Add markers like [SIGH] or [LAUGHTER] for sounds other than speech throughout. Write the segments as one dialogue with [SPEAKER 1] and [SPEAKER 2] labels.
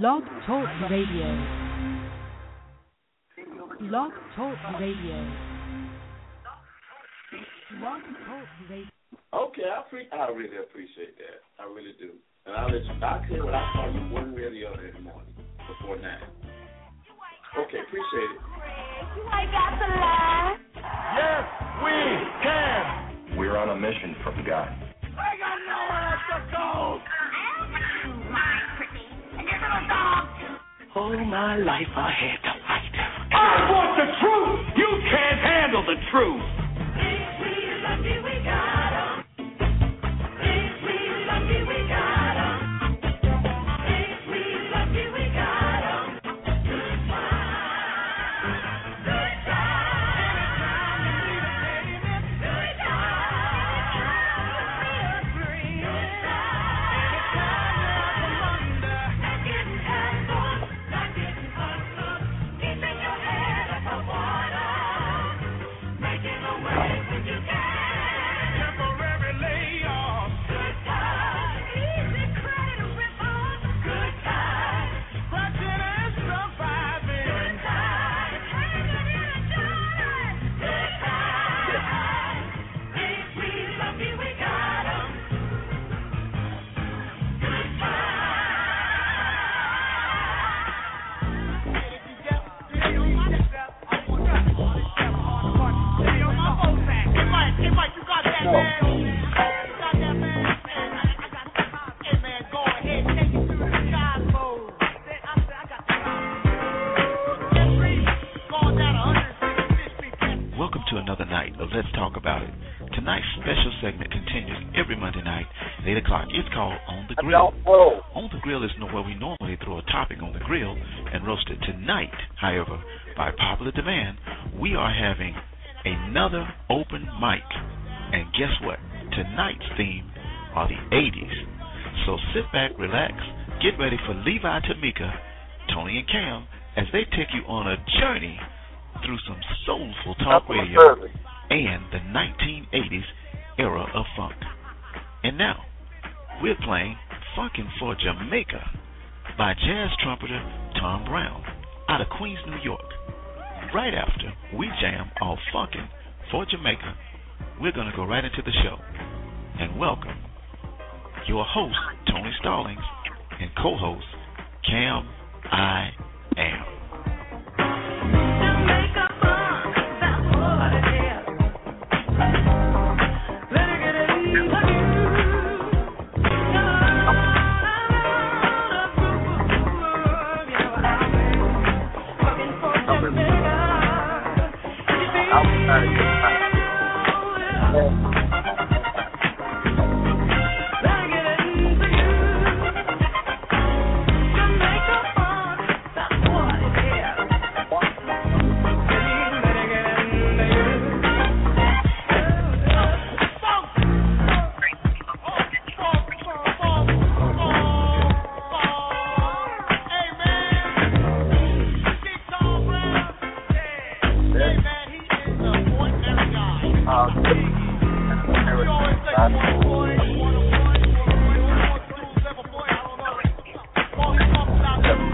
[SPEAKER 1] Blog Talk Radio. Blog Talk Radio. Blog Talk Radio.
[SPEAKER 2] Okay, I, pre- I really appreciate that. I really do. And I'll let you, I'll tell you what I call you one way or the other in the morning before 9. Okay, appreciate it.
[SPEAKER 3] You ain't got to lie.
[SPEAKER 4] Yes, we can.
[SPEAKER 5] We're on a mission from God.
[SPEAKER 4] I got nowhere else to go.
[SPEAKER 6] All my life I had to fight.
[SPEAKER 4] I want the truth. You can't handle the truth.
[SPEAKER 7] Let's Talk About It. Tonight's special segment continues every Monday night at 8 o'clock. It's called On the Grill. On the Grill is where we normally throw a topping on the grill and roast it. Tonight, however, by popular demand, we are having another open mic. And guess what? Tonight's theme are the 80s. So sit back, relax, get ready for Levi Tamika, Tony and Cam as they take you on a journey through some soulful talk radio and the 1980s era of funk. And now, we're playing Funkin' for Jamaica by jazz trumpeter Tom Browne out of Queens, New York. Right after we jam off Funkin' for Jamaica, we're going to go right into the show and welcome your host, Tony Stallings, and co host, Cam I Am.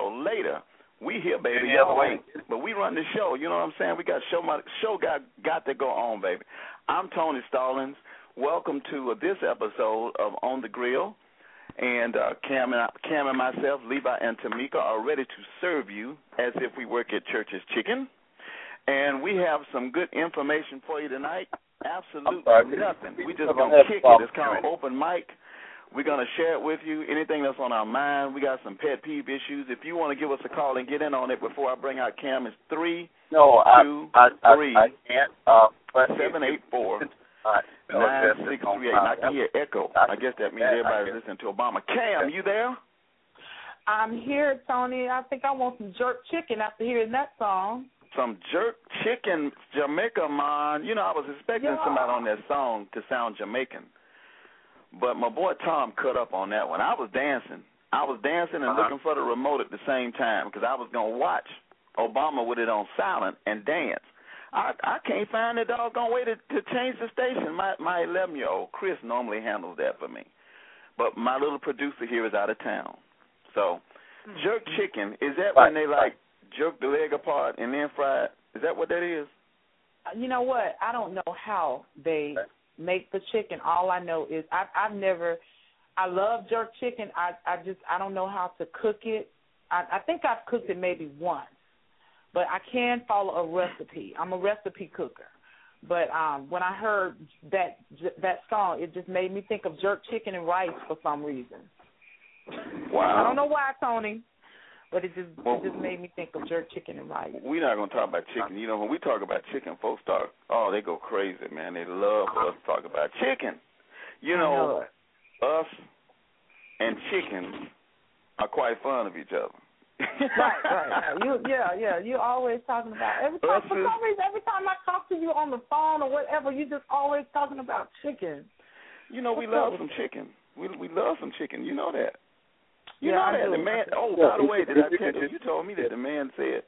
[SPEAKER 5] show later, we here, baby.
[SPEAKER 8] Yeah,
[SPEAKER 5] Y'all
[SPEAKER 8] wait.
[SPEAKER 5] wait. But we run the show. You know what I'm saying? We got show. My show got got to go on, baby. I'm Tony Stallings. Welcome to uh, this episode of On the Grill. And uh, Cam, and I, Cam and myself, Levi and Tamika, are ready to serve you as if we work at Church's Chicken. And we have some good information for you tonight. Absolutely nothing. We just gonna kick it. It's kind of open mic. We're gonna share it with you. Anything that's on our mind. We got some pet peeve issues. If you want to give us a call and get in on it before I bring out Cam, it's three
[SPEAKER 8] No, I,
[SPEAKER 5] two,
[SPEAKER 8] I, I,
[SPEAKER 5] three,
[SPEAKER 8] I can't. Uh, but
[SPEAKER 5] seven eight four
[SPEAKER 8] All right.
[SPEAKER 5] nine six three eight. I can hear echo. I guess that means everybody's listening to Obama. Cam, you there?
[SPEAKER 9] I'm here, Tony. I think I want some jerk chicken after hearing that song.
[SPEAKER 5] Some jerk chicken Jamaica man. You know, I was expecting
[SPEAKER 9] Yeah.
[SPEAKER 5] somebody on that song to sound Jamaican. But my boy Tom cut up on that one. I was dancing. I was dancing and
[SPEAKER 8] Uh-huh.
[SPEAKER 5] looking for the remote at the same time because I was gonna watch Obama with it on silent and dance. I I can't find the doggone way to to change the station. My my eleven year old Chris normally handles that for me, but my little producer here is out of town. So jerk chicken is that when they like jerk the leg apart and then fry it? Is that what that is?
[SPEAKER 9] You know what? I don't know how they make the chicken. All I know is I I've never I love jerk chicken. I I just I don't know how to cook it. I I think I've cooked it maybe once. But I can follow a recipe. I'm a recipe cooker. But um when I heard that that song, it just made me think of jerk chicken and rice for some reason.
[SPEAKER 5] Wow.
[SPEAKER 9] I don't know why, Tony, but it just
[SPEAKER 5] Well-
[SPEAKER 9] it just made me think of jerk chicken and rice.
[SPEAKER 5] We're not gonna talk about chicken. You know, when we talk about chicken, folks start oh, they go crazy, man. They love us to talk about chicken. You know,
[SPEAKER 9] know
[SPEAKER 5] us and chickens are quite fond of each other.
[SPEAKER 9] right, right. [LAUGHS] You, yeah, yeah. You're always talking about every time.
[SPEAKER 5] Us
[SPEAKER 9] For some reason, every time I talk to you on the phone or whatever, you just always talking about chicken.
[SPEAKER 5] You know, we love some chicken. We we love some chicken. You know that. You
[SPEAKER 9] Yeah,
[SPEAKER 5] know
[SPEAKER 9] I
[SPEAKER 5] that.
[SPEAKER 9] do.
[SPEAKER 5] The man. Oh,
[SPEAKER 8] Yeah,
[SPEAKER 5] by the way, did I tell you? You told me that the man said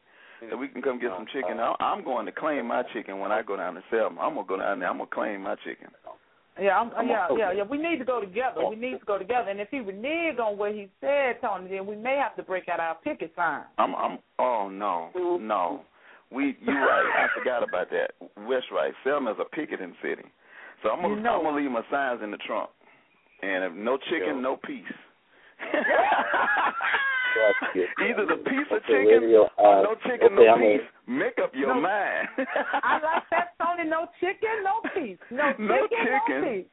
[SPEAKER 5] that we can come get some chicken. I- I'm going to claim my chicken when I go down to Selma. I'm gonna go down there. I'm gonna claim my chicken.
[SPEAKER 9] Yeah, I'm,
[SPEAKER 5] Come
[SPEAKER 9] yeah, yeah, yeah. We need to go together. We need to go together. And if he reneged on what he said, Tony, then we may have to break out our picket sign.
[SPEAKER 5] I'm. I'm. Oh no, no. We. You right. I forgot about that. West right. Selma's a picketing city, so I'm gonna.
[SPEAKER 9] You know
[SPEAKER 5] I'm gonna leave my signs in the trunk. And if no chicken, no peace. Either the piece of
[SPEAKER 8] Okay,
[SPEAKER 5] chicken
[SPEAKER 8] radio,
[SPEAKER 5] or
[SPEAKER 8] uh,
[SPEAKER 5] no chicken,
[SPEAKER 8] okay,
[SPEAKER 5] no
[SPEAKER 8] I'm gonna-
[SPEAKER 5] Make up your
[SPEAKER 9] No.
[SPEAKER 5] mind. [LAUGHS]
[SPEAKER 9] I like that, Tony. No chicken, no peace. [LAUGHS] No chicken,
[SPEAKER 5] No
[SPEAKER 9] no,
[SPEAKER 5] chicken.
[SPEAKER 9] peace.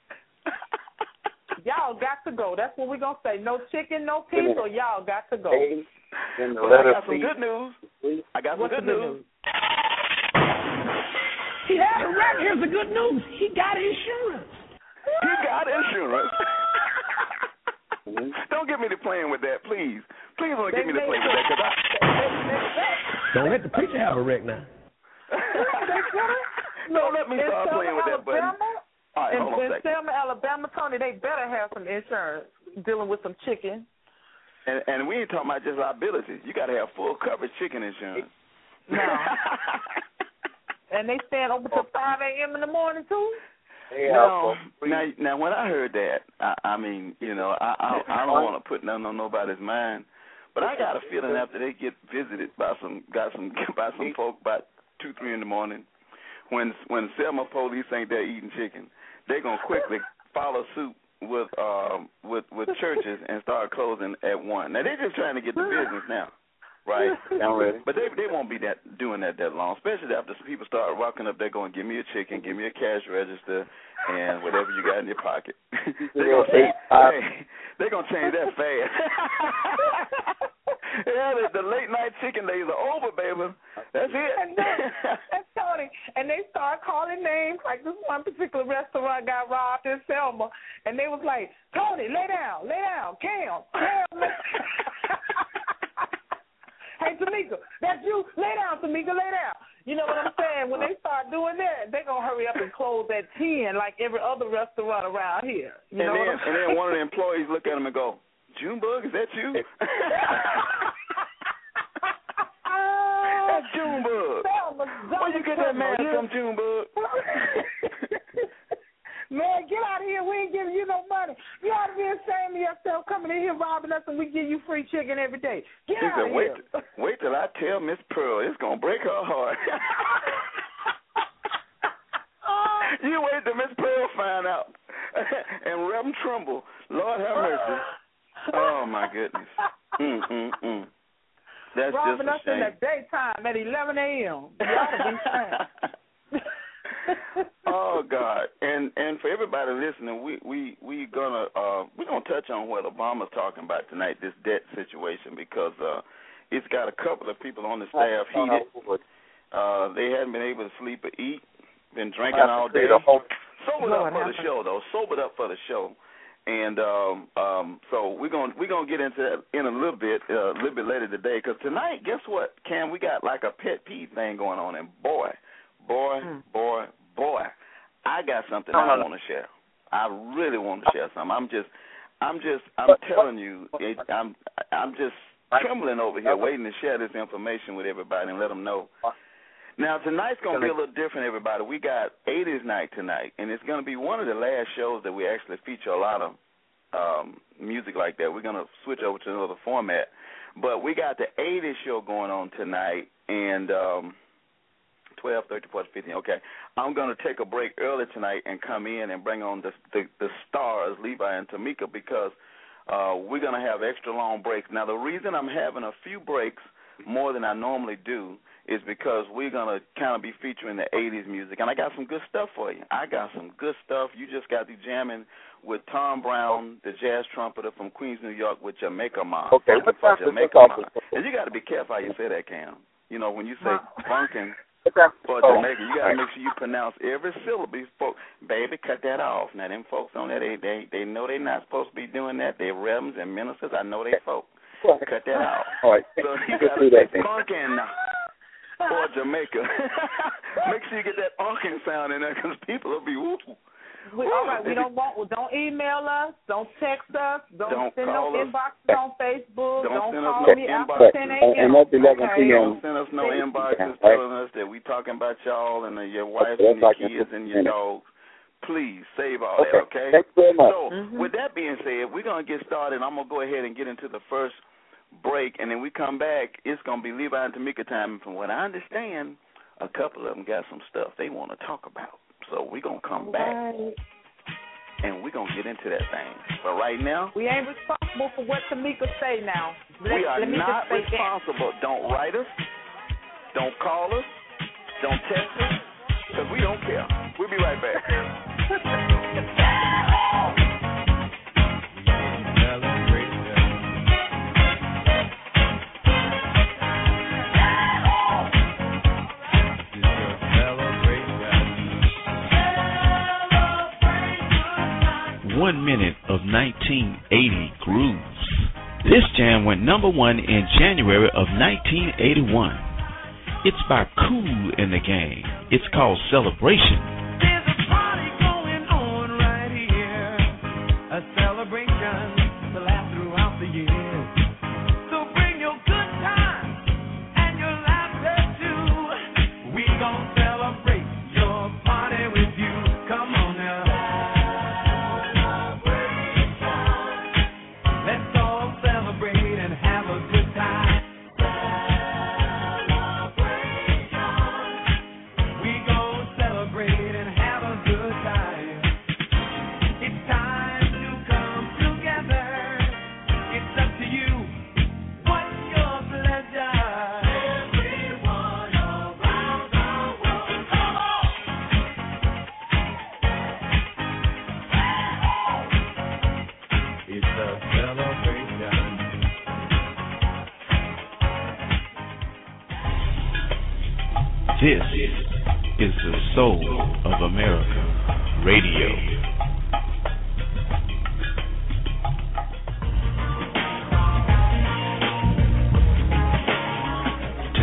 [SPEAKER 9] Y'all got to go. That's what we're gonna say. No chicken, no peace, or y'all got to go.
[SPEAKER 8] A, the
[SPEAKER 5] Well, I got some good news. I got some good
[SPEAKER 9] good
[SPEAKER 5] news.
[SPEAKER 9] news?
[SPEAKER 6] He had a wreck. Here's the good news. He got insurance.
[SPEAKER 5] He got insurance. [LAUGHS] Don't get me to playing with that, please. Please don't
[SPEAKER 9] They
[SPEAKER 5] get me to playing with that, cause I.
[SPEAKER 6] Don't let the preacher have a wreck now.
[SPEAKER 5] Don't let me
[SPEAKER 9] In
[SPEAKER 5] start
[SPEAKER 9] Selma,
[SPEAKER 5] playing with that button.
[SPEAKER 9] Alabama,
[SPEAKER 5] All right,
[SPEAKER 9] in,
[SPEAKER 5] hold on
[SPEAKER 9] in. Selma, Alabama, Tony, they better have some insurance dealing with some chicken.
[SPEAKER 5] And, and we ain't talking about just liability. You got to have full coverage chicken insurance.
[SPEAKER 9] No. [LAUGHS] And they stand open till 5 a.m. in the morning, too?
[SPEAKER 8] They
[SPEAKER 5] no,
[SPEAKER 8] have for free.
[SPEAKER 5] now, now when I heard that, I, I mean, you know, I, I, [LAUGHS] I don't want to put nothing on nobody's mind, but I got a feeling after they get visited by some, got some, [LAUGHS] by some folk about two, three in the morning, when when Selma police ain't there eating chicken, they gonna quickly [LAUGHS] follow suit with um with with Church's and start closing at one. Now they're just trying to get the business now, right? [LAUGHS]
[SPEAKER 8] I'm ready.
[SPEAKER 5] But they they won't be that doing that that long, especially after some people start walking up. They're going, give me a chicken, give me a cash register, and whatever you got in your pocket. [LAUGHS] they're gonna
[SPEAKER 8] Eight, five.
[SPEAKER 5] hey, they're gonna change that fast. [LAUGHS] yeah, the, the late night chicken days are over, baby. That's it.
[SPEAKER 9] And then, that's Tony. And they start calling names. Like this one particular restaurant got robbed in Selma, and they was like, Tony, lay down, lay down, Cam, Cam. Hey, Tamika, that's you. Lay down, Tamika, lay down. You know what I'm saying? When they start doing that, they're gonna hurry up and close at ten, like every other restaurant around here. You
[SPEAKER 5] and
[SPEAKER 9] know
[SPEAKER 5] then,
[SPEAKER 9] what I'm
[SPEAKER 5] and then one of the employees look at him and go, Junebug, is that you? [LAUGHS] [LAUGHS] That's Junebug. Where you get that mask from, Junebug? [LAUGHS]
[SPEAKER 9] Man, get out of here. We ain't giving you no money. You ought to be ashamed of yourself coming in here robbing us and we give you free chicken every day. Get
[SPEAKER 5] he
[SPEAKER 9] out
[SPEAKER 5] said,
[SPEAKER 9] of
[SPEAKER 5] wait,
[SPEAKER 9] here.
[SPEAKER 5] wait till I tell Miss Pearl. It's going to break her heart. [LAUGHS] you wait till Miss Pearl find out. [LAUGHS] and Reverend Trumbull, Lord have mercy. Oh, my goodness. Mm, mm, mm. That's
[SPEAKER 9] robbing
[SPEAKER 5] just
[SPEAKER 9] us
[SPEAKER 5] a
[SPEAKER 9] in the daytime at 11 a.m. You ought to be ashamed. [LAUGHS]
[SPEAKER 5] oh [LAUGHS] God! And and for everybody listening, we we we gonna uh we're gonna touch on what Obama's talking about tonight, this debt situation, because uh it's got a couple of people on the staff heated. Uh, they hadn't been able to sleep or eat, been drinking all day. Sobered up for the show though, sobered up for the show. And um um so we're gonna we're gonna get into that in a little bit uh, a little bit later today because tonight guess what Cam we got like a pet peeve thing going on and boy boy boy boy I got something I want to share. I really want to share something. I'm just I'm just I'm telling you it, I'm I'm just trembling over here waiting to share this information with everybody and let them know. Now tonight's gonna be a little different, everybody. We got 80s night tonight, and it's gonna be one of the last shows that we actually feature a lot of um music like that. We're gonna switch over to another format, but we got the 80s show going on tonight, and um 12, 13, 14, 15. Okay, I'm gonna take a break early tonight and come in and bring on the the, the stars, Levi and Tamika, because uh we're gonna have extra long breaks. Now the reason I'm having a few breaks more than I normally do is because we're gonna kind of be featuring the '80s music, and I got some good stuff for you. I got some good stuff. You just got to jamming with Tom Browne, the jazz trumpeter from Queens, New York, with Jamaica Mom.
[SPEAKER 8] Okay,
[SPEAKER 5] Funky
[SPEAKER 8] what
[SPEAKER 5] for Jamaica Mom. And you got to be careful how you say that, Cam. You know, when you say funkin'
[SPEAKER 8] Time-
[SPEAKER 5] for
[SPEAKER 8] oh,
[SPEAKER 5] Jamaica, you got to make sure you pronounce every syllable. Folks, baby, cut that off. Now, them folks on there, they they they know they're not supposed to be doing that. They're reverends and ministers. I know they folk. Cut that out. [LAUGHS]
[SPEAKER 8] All right.
[SPEAKER 5] So you
[SPEAKER 8] Let's
[SPEAKER 5] got
[SPEAKER 8] do
[SPEAKER 5] to
[SPEAKER 8] that
[SPEAKER 5] say funkin' for Jamaica. [LAUGHS] Make sure you get that unkin sound in there because people will be woo.
[SPEAKER 9] We, all right, we don't want. Well, don't email us. Don't text us. Don't,
[SPEAKER 5] Don't
[SPEAKER 9] send no
[SPEAKER 5] us.
[SPEAKER 9] inboxes on Facebook.
[SPEAKER 5] Don't send us
[SPEAKER 9] call
[SPEAKER 5] no
[SPEAKER 9] me
[SPEAKER 5] inbox.
[SPEAKER 9] after 10 a.m.
[SPEAKER 8] And that's 11
[SPEAKER 9] okay?
[SPEAKER 8] p.m.
[SPEAKER 5] Don't send us no inboxes telling us that we talking about y'all and uh, your wife
[SPEAKER 8] Okay,
[SPEAKER 5] and your kids and your dogs. Please save all
[SPEAKER 8] Okay.
[SPEAKER 5] that, okay?
[SPEAKER 8] Thanks very much.
[SPEAKER 5] So,
[SPEAKER 9] Mhm.
[SPEAKER 5] with that being said, we're gonna get started. I'm gonna go ahead and get into the first break, and then we come back. It's gonna be Levi and Tamika time. And from what I understand, a couple of them got some stuff they want to talk about. So we're gonna come back
[SPEAKER 9] Right.
[SPEAKER 5] and we're gonna get into that thing. But right now,
[SPEAKER 9] We ain't responsible for what Tamika say now. Let,
[SPEAKER 5] we are not
[SPEAKER 9] say that.
[SPEAKER 5] responsible. Don't write us. Don't call us. Don't text us. Because we don't care. We'll be right back. [LAUGHS]
[SPEAKER 7] One minute of 1980 grooves. This jam went number one in January of 1981. It's by Kool and the Gang. It's called Celebration.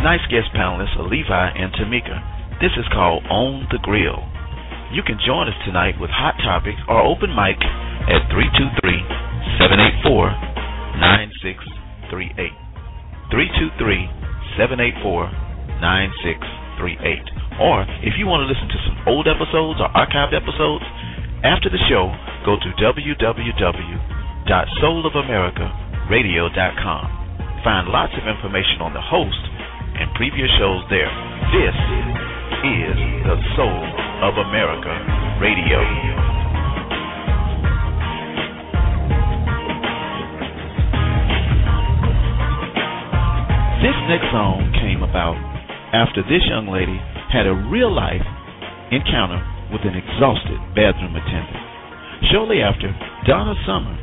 [SPEAKER 7] Tonight's guest panelists are Levi and Tamika. This is called On the Grill. You can join us tonight with hot topics or open mic at 323-784-9638. 323-784-9638. Or if you want to listen to some old episodes or archived episodes, after the show, go to www.soulofamericaradio.com. Find lots of information on the host and previous shows there. This is the Soul of America Radio. This next song came about after this young lady had a real life encounter with an exhausted bathroom attendant. Shortly after, Donna Summer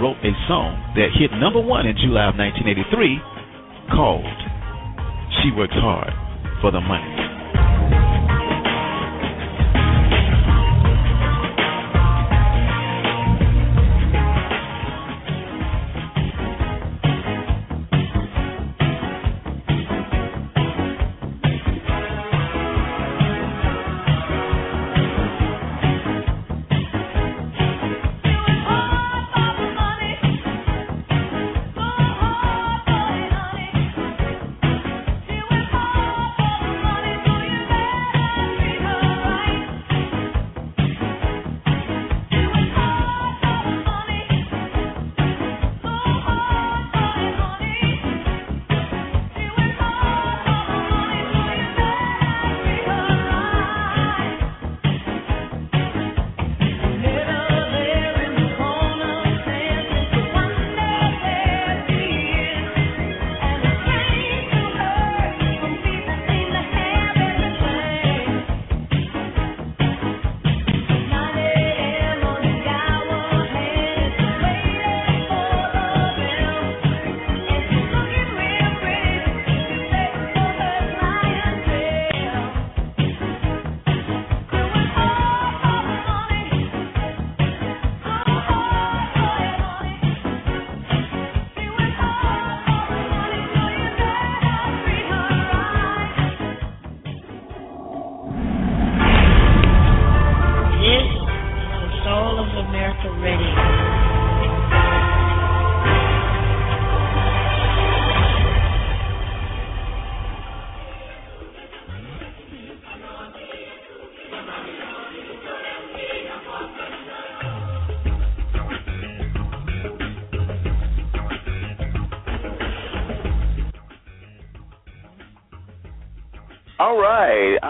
[SPEAKER 7] wrote a song that hit number one in July of 1983 called She Works Hard for the Money.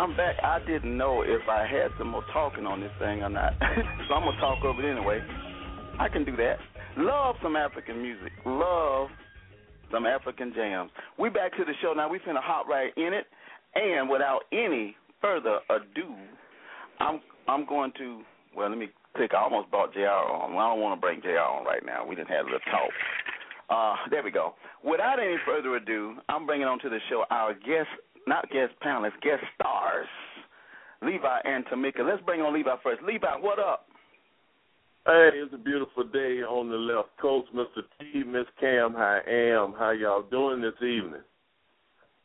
[SPEAKER 5] I'm back. I didn't know if I had some more talking on this thing or not, [LAUGHS] so I'm gonna talk over it anyway. I can do that. Love some African music. Love some African jams. We back to the show now. We finna hop right in it, and without any further ado, I'm I'm going to well. Let me click. I almost brought Jr. on. I don't want to bring Jr. on right now. We didn't have a little talk. Uh, there we go. Without any further ado, I'm bringing on to the show our guest, not guest panelists, guest stars, Levi and Tamika. Let's bring on Levi first. Levi, what up?
[SPEAKER 10] Hey, it's a beautiful day on the left coast, Mr. T, Miss Cam. How I am? How y'all doing this evening?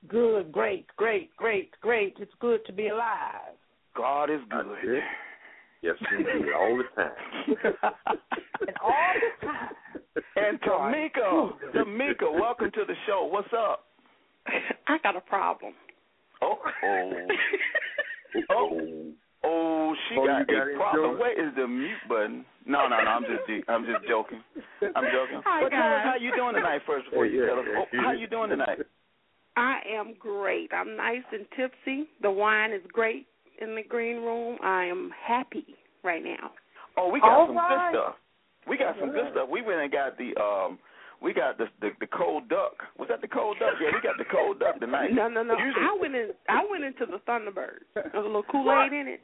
[SPEAKER 9] Good, great, great, great, great. It's good to be alive.
[SPEAKER 5] God is good.
[SPEAKER 10] Yes, indeed, all the time. [LAUGHS]
[SPEAKER 9] and all the time.
[SPEAKER 5] And Tamika, [LAUGHS] Tamika, welcome to the show. What's up?
[SPEAKER 11] I got a problem.
[SPEAKER 5] Oh, oh, oh, oh! She
[SPEAKER 10] Oh,
[SPEAKER 5] got,
[SPEAKER 10] got
[SPEAKER 5] a
[SPEAKER 10] it,
[SPEAKER 5] problem.
[SPEAKER 10] Joe?
[SPEAKER 5] Where is the mute button? No, no, no. I'm just, I'm just joking. I'm joking.
[SPEAKER 11] Hi,
[SPEAKER 5] but tell us
[SPEAKER 11] guys.
[SPEAKER 5] how you doing tonight first before you
[SPEAKER 10] Yeah,
[SPEAKER 5] tell us.
[SPEAKER 10] yeah,
[SPEAKER 5] Oh, how you doing tonight?
[SPEAKER 11] I am great. I'm nice and tipsy. The wine is great in the green room. I am happy right now.
[SPEAKER 5] Oh, we got
[SPEAKER 9] All
[SPEAKER 5] some
[SPEAKER 9] right.
[SPEAKER 5] good stuff. We got some good stuff. We went and got the um we got the the, the cold duck. Was that the cold duck? Yeah, we got the cold duck tonight.
[SPEAKER 11] No, no, no.
[SPEAKER 5] Usually,
[SPEAKER 11] I went in. I went into the Thunderbird. There was a little Kool Aid in it.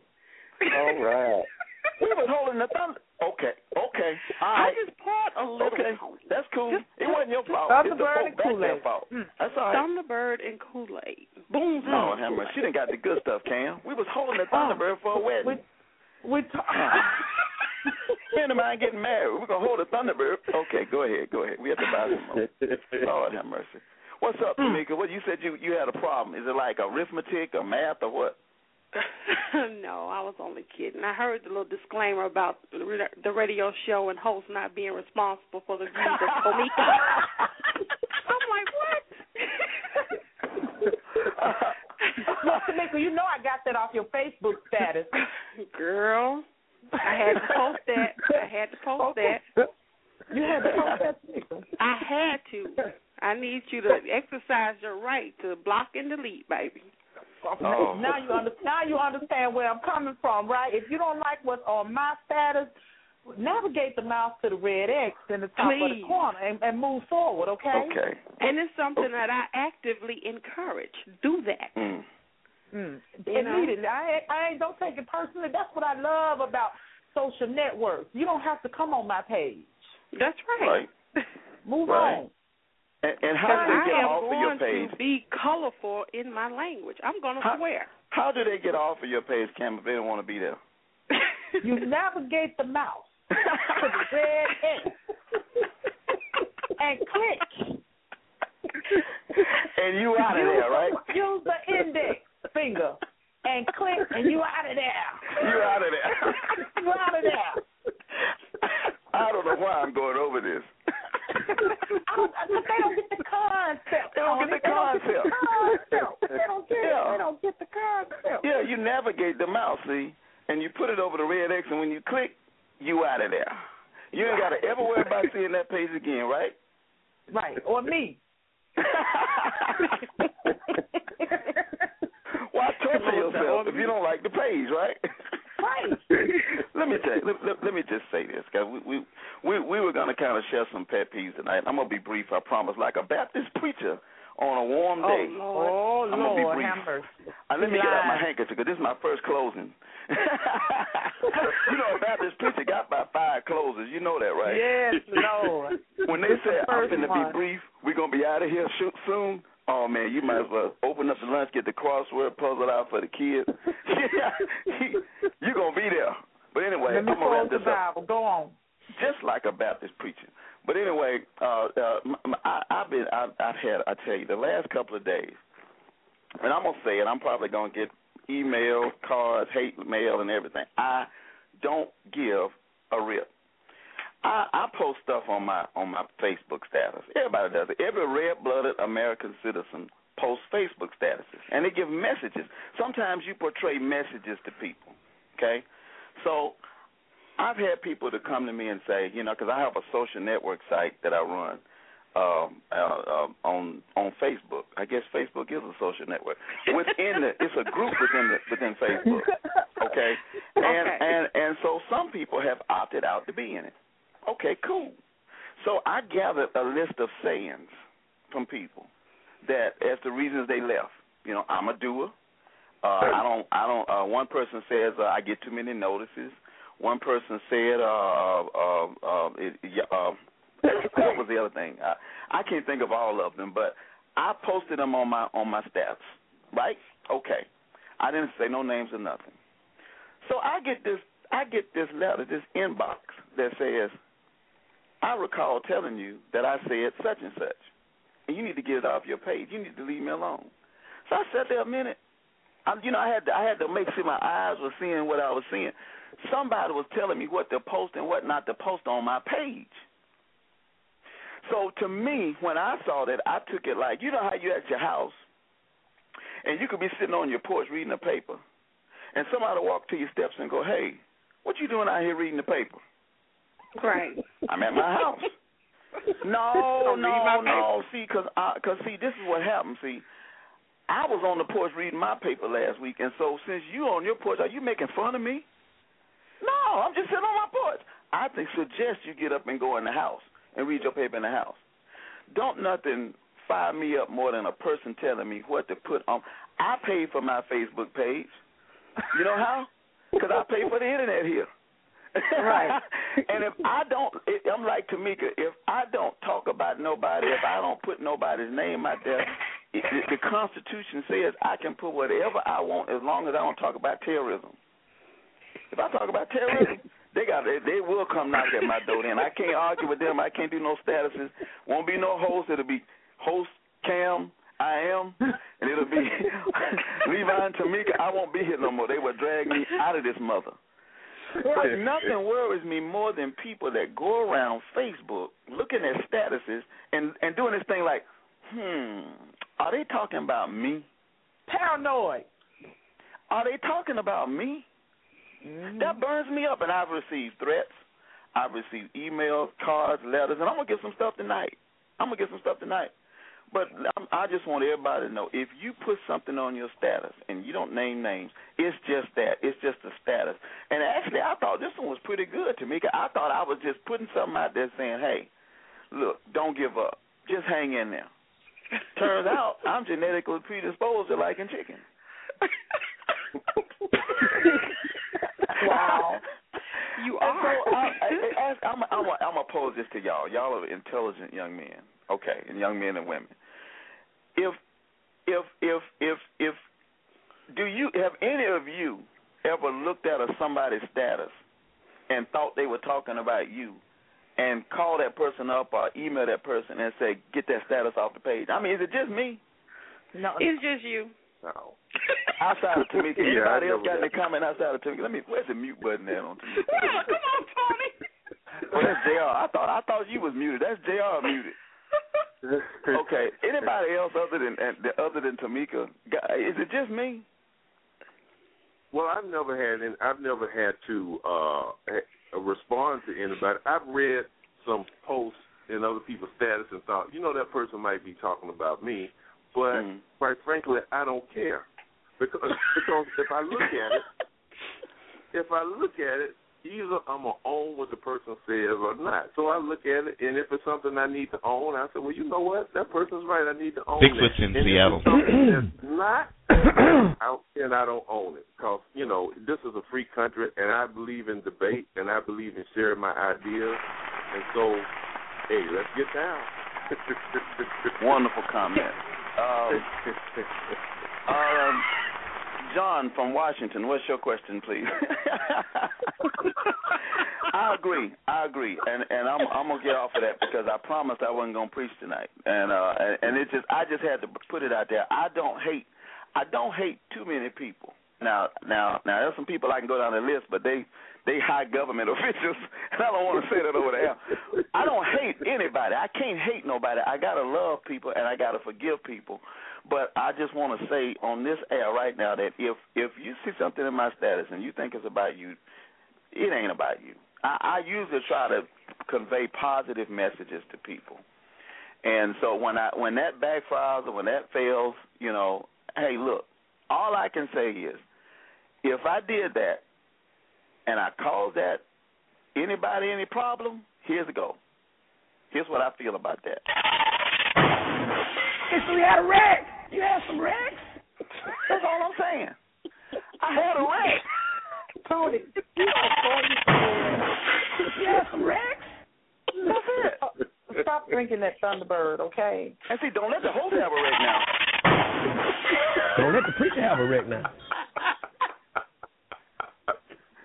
[SPEAKER 10] All right. [LAUGHS]
[SPEAKER 5] we was holding the thunder. Okay, okay. All
[SPEAKER 11] I just poured a little.
[SPEAKER 5] Okay, that's cool.
[SPEAKER 11] Just-
[SPEAKER 5] it wasn't your fault.
[SPEAKER 9] Thunderbird and Kool-Aid.
[SPEAKER 5] their fault.
[SPEAKER 9] Mm.
[SPEAKER 5] That's all right.
[SPEAKER 11] Thunderbird and Kool Aid. Boom.
[SPEAKER 5] Oh, hammer. She done got the good stuff, Cam. We was holding the Thunderbird for a wedding.
[SPEAKER 9] We, we talk.
[SPEAKER 5] Friend of mine getting married. We're gonna hold a Thunderbird. Okay, go ahead, go ahead. We have to buy some more. [LAUGHS] Lord have mercy. What's up, hmm. Tamika? What you said you you had a problem? Is it like arithmetic or math or what? [LAUGHS]
[SPEAKER 11] no, I was only kidding. I heard the little disclaimer about the radio show and host not being responsible for the views of Tamika. [LAUGHS] I'm like, what?
[SPEAKER 9] Well, Tamika, you know I got that off your Facebook status.
[SPEAKER 11] Girl, I had to post that. I had to post that.
[SPEAKER 9] You had to post that,
[SPEAKER 11] I had to. I need you to exercise your right to block and delete, baby.
[SPEAKER 5] Oh.
[SPEAKER 9] Now you under, now you understand where I'm coming from, right? If you don't like what's on my status, navigate the mouse to the red X in the top of
[SPEAKER 11] Please.
[SPEAKER 9] the corner and, and move forward, okay?
[SPEAKER 5] Okay.
[SPEAKER 11] And it's something that I actively encourage. Do that.
[SPEAKER 5] Mm.
[SPEAKER 9] Mm.
[SPEAKER 11] You know?
[SPEAKER 9] Immediately. I I ain't don't take it personally. That's what I love about social networks. You don't have to come on my page.
[SPEAKER 11] That's right.
[SPEAKER 5] Right.
[SPEAKER 9] Move
[SPEAKER 5] Right.
[SPEAKER 9] on.
[SPEAKER 5] And, and how do they get off of your page?
[SPEAKER 11] I am going
[SPEAKER 5] page?
[SPEAKER 11] to be colorful in my language. I'm going to
[SPEAKER 5] How-
[SPEAKER 11] swear.
[SPEAKER 5] How do they get off of your page, Cam, if they don't want to be there? [LAUGHS]
[SPEAKER 9] You navigate the mouse [LAUGHS] to the red X and click.
[SPEAKER 5] and you out of there, right?
[SPEAKER 9] Use the index finger and click, and you out of there.
[SPEAKER 5] You out of there. [LAUGHS]
[SPEAKER 9] you out of there.
[SPEAKER 5] I don't know why I'm going over this.
[SPEAKER 9] I don't, they don't get the concept.
[SPEAKER 5] They don't get the
[SPEAKER 9] They don't get
[SPEAKER 5] concept.
[SPEAKER 9] They don't get
[SPEAKER 5] Yeah.
[SPEAKER 9] They don't get the concept.
[SPEAKER 5] Yeah, you navigate the mouse, see, and you put it over the red X, and when you click, you out of there. You ain't got to ever worry about seeing that page again, right?
[SPEAKER 9] Right. Or me. [LAUGHS]
[SPEAKER 5] Torture yourself if you don't like the page, right?
[SPEAKER 9] Right. [LAUGHS]
[SPEAKER 5] let me tell you, let, let, let me just say this, guys. We we we, we were gonna kind of share some pet peeves tonight. I'm gonna be brief, I promise. Like a Baptist preacher on a warm day.
[SPEAKER 9] Oh,
[SPEAKER 5] I'm gonna be
[SPEAKER 9] Lord,
[SPEAKER 5] brief. Uh, let me get out my handkerchief because this is my first closing. [LAUGHS] you know, a Baptist preacher got about five closes. You know that, right?
[SPEAKER 9] Yes, Lord. [LAUGHS]
[SPEAKER 5] When they say I'm
[SPEAKER 9] one.
[SPEAKER 5] be brief, we're gonna be out of here soon. Oh man, you might as well open up the lunch, get the crossword puzzle out for the kids. [LAUGHS] [LAUGHS] You're gonna be there. But anyway,
[SPEAKER 9] Let me
[SPEAKER 5] I'm gonna wrap
[SPEAKER 9] close the
[SPEAKER 5] this up
[SPEAKER 9] Go on.
[SPEAKER 5] just like a Baptist preacher. But anyway, uh, uh, I, I've been, I've, I've had, I tell you, the last couple of days, and I'm gonna say it. I'm probably gonna get email, cards, hate mail, and everything. I don't give a rip. I, I post stuff on my on my Facebook status. Everybody does it. Every red-blooded American citizen posts Facebook statuses, and they give messages. Sometimes you portray messages to people. Okay, so I've had people to come to me and say, you know, because I have a social network site that I run um, uh, uh, on on Facebook. I guess Facebook is a social network. Within the, it's a group within the, within Facebook. Okay, [LAUGHS] and
[SPEAKER 11] Okay.
[SPEAKER 5] and and so some people have opted out to be in it. Okay, cool. So I gathered a list of sayings from people that as the reasons they left. You know, I'm a doer. Uh, I don't. I don't. Uh, one person says uh, I get too many notices. One person said, uh, uh, uh, it, uh, [COUGHS] what was the other thing? I, I can't think of all of them, but I posted them on my on my stats. Right? Okay. I didn't say no names or nothing. So I get this. I get this letter, this inbox that says, "I recall telling you that I said such and such, and you need to get it off your page. You need to leave me alone." So I sat there a minute. I, you know, I had to, I had to make sure my eyes were seeing what I was seeing. Somebody was telling me what to post and what not to post on my page. So to me, when I saw that, I took it like you know how you at your house, and you could be sitting on your porch reading a paper, and somebody walk to your steps and go, "Hey, what you doing out here reading the paper?"
[SPEAKER 11] Right.
[SPEAKER 5] I'm at my house. No,
[SPEAKER 11] Don't read my
[SPEAKER 5] no, no. See, cause, I, cause see, this is what happened. See, I was on the porch reading my paper last week, and so since you on your porch, are you making fun of me? No, I'm just sitting on my porch. I think suggest you get up and go in the house and read your paper in the house. Don't nothing fire me up more than a person telling me what to put on. I pay for my Facebook page. You know how? Because I pay for the internet here.
[SPEAKER 9] Right. [LAUGHS]
[SPEAKER 5] and if I don't, I'm like Tamika. If I don't talk about nobody, if I don't put nobody's name out there, it, the Constitution says I can put whatever I want as long as I don't talk about terrorism. If I talk about terrorism, [LAUGHS] they got they, they will come knock at my door. Then I can't argue with them. I can't do no statuses. Won't be no host. It'll be host Cam. I am, [LAUGHS] and it'll be Levi and Tamika. I won't be here no more. They will drag me out of this mother. But [LAUGHS] nothing worries me more than people that go around Facebook looking at statuses and and doing this thing like, hmm, are they talking about me?
[SPEAKER 9] Paranoid.
[SPEAKER 5] Are they talking about me? Mm-hmm. That burns me up, and I've received threats. I've received emails, cards, letters, and I'm gonna get some stuff tonight. I'm gonna get some stuff tonight. But I'm, just want everybody to know if you put something on your status and you don't name names, it's just that. It's just a status. And actually, I thought this one was pretty good to me. I thought I was just putting something out there saying, "Hey, look, don't give up. Just hang in there." Turns out I'm genetically predisposed to liking chicken. [LAUGHS]
[SPEAKER 9] wow.
[SPEAKER 11] You are.
[SPEAKER 5] So, I, I, I, I'm, I'm, I'm gonna pose this to y'all. Y'all are intelligent young men, okay, and young men and women. If, if, if, if, if, do you have any of you ever looked at a somebody's status and thought they were talking about you, and call that person up or email that person and say, get that status off the page? I mean, is it just me?
[SPEAKER 9] No,
[SPEAKER 11] it's just you.
[SPEAKER 10] No.
[SPEAKER 5] Outside of Tamika,
[SPEAKER 10] Yeah,
[SPEAKER 5] anybody else got any comment outside of Tamika? Let me. Where's the mute button at on Tamika? [LAUGHS]
[SPEAKER 11] Yeah, come on, Tony.
[SPEAKER 5] Oh, that's Jr. I thought I thought you was muted. That's Jr. muted. Okay. Anybody else other than uh, other than Tamika? Is it just me?
[SPEAKER 10] Well, I've never had, and I've never had to uh ha- respond to anybody. I've read some posts in other people's status and thought, you know, that person might be talking about me, but
[SPEAKER 5] Mm.
[SPEAKER 10] quite frankly, I don't care because because if I look at it, [LAUGHS] if I look at it, either I'm gonna own what the person says or not. So I look at it, and if it's something I need to own, I say, well, you know what, that person's right. I need to own
[SPEAKER 7] Bigfoot's
[SPEAKER 10] it.
[SPEAKER 7] in
[SPEAKER 10] and
[SPEAKER 7] Seattle.
[SPEAKER 10] It's [CLEARS THROAT] not, [CLEARS THROAT] I, and I don't own it because you know this is a free country, and I believe in debate, and I believe in sharing my ideas, and so, hey, let's get down.
[SPEAKER 5] Wonderful comment. [LAUGHS] Um, [LAUGHS] um, John from Washington, what's your question, please? [LAUGHS] I agree. I agree, and and I'm I'm gonna get off of that because I promised I wasn't gonna preach tonight, and uh and, and it just I just had to put it out there. I don't hate I don't hate too many people. Now now now there's some people I can go down the list, but they they high government [LAUGHS] officials, and I don't want to say that over there. I don't hate anybody. I can't hate nobody. I gotta love people and I gotta forgive people. But I just want to say on this air right now that if if you see something in my status and you think it's about you, it ain't about you. I, I usually try to convey positive messages to people, and so when I when that backfires or when that fails, you know, hey, look, all I can say is, if I did that and I caused that anybody any problem, here's the go. Here's what I feel about that.
[SPEAKER 6] Had a wreck. You had some wrecks.
[SPEAKER 5] That's all I'm saying. I had a wreck.
[SPEAKER 9] Tony, you are so
[SPEAKER 6] You had some wrecks.
[SPEAKER 5] That's it.
[SPEAKER 9] Stop drinking that Thunderbird, okay?
[SPEAKER 5] And see, don't let the host have a wreck now.
[SPEAKER 6] Don't let the preacher have a wreck now.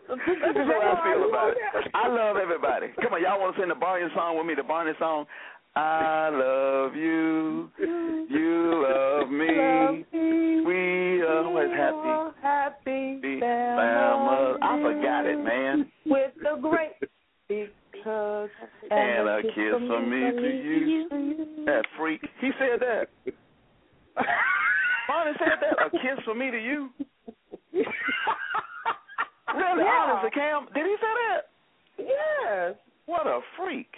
[SPEAKER 5] That's just what I feel about it. I love everybody. Come on, y'all want to sing the Barney song with me? The Barney song. I love you. You love me. We are always happy.
[SPEAKER 9] Happy family.
[SPEAKER 5] family. I forgot it, man.
[SPEAKER 9] With the great because
[SPEAKER 5] And a kiss from me to you. That freak. He said that. Barney said that. A kiss from me to you. Really,
[SPEAKER 9] Yeah.
[SPEAKER 5] honestly, Cam, did he say that?
[SPEAKER 9] Yes.
[SPEAKER 5] What a freak.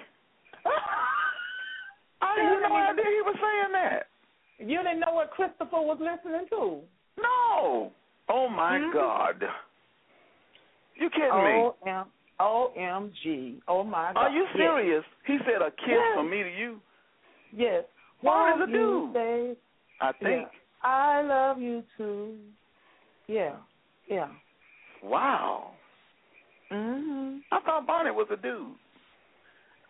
[SPEAKER 5] I had no idea he was saying that.
[SPEAKER 9] You didn't know what Christopher was listening to.
[SPEAKER 5] No. Oh my
[SPEAKER 9] Mhm.
[SPEAKER 5] God. You kidding me?
[SPEAKER 9] O M O M G. Oh my God.
[SPEAKER 5] Are you
[SPEAKER 9] Yes.
[SPEAKER 5] serious? He said a kiss
[SPEAKER 9] Yes.
[SPEAKER 5] from me to you.
[SPEAKER 9] Yes.
[SPEAKER 5] Why a dude?
[SPEAKER 9] say,
[SPEAKER 5] I think.
[SPEAKER 9] I love you too. Yeah. Yeah.
[SPEAKER 5] Wow.
[SPEAKER 9] Mhm.
[SPEAKER 5] I thought Bonnie was a dude.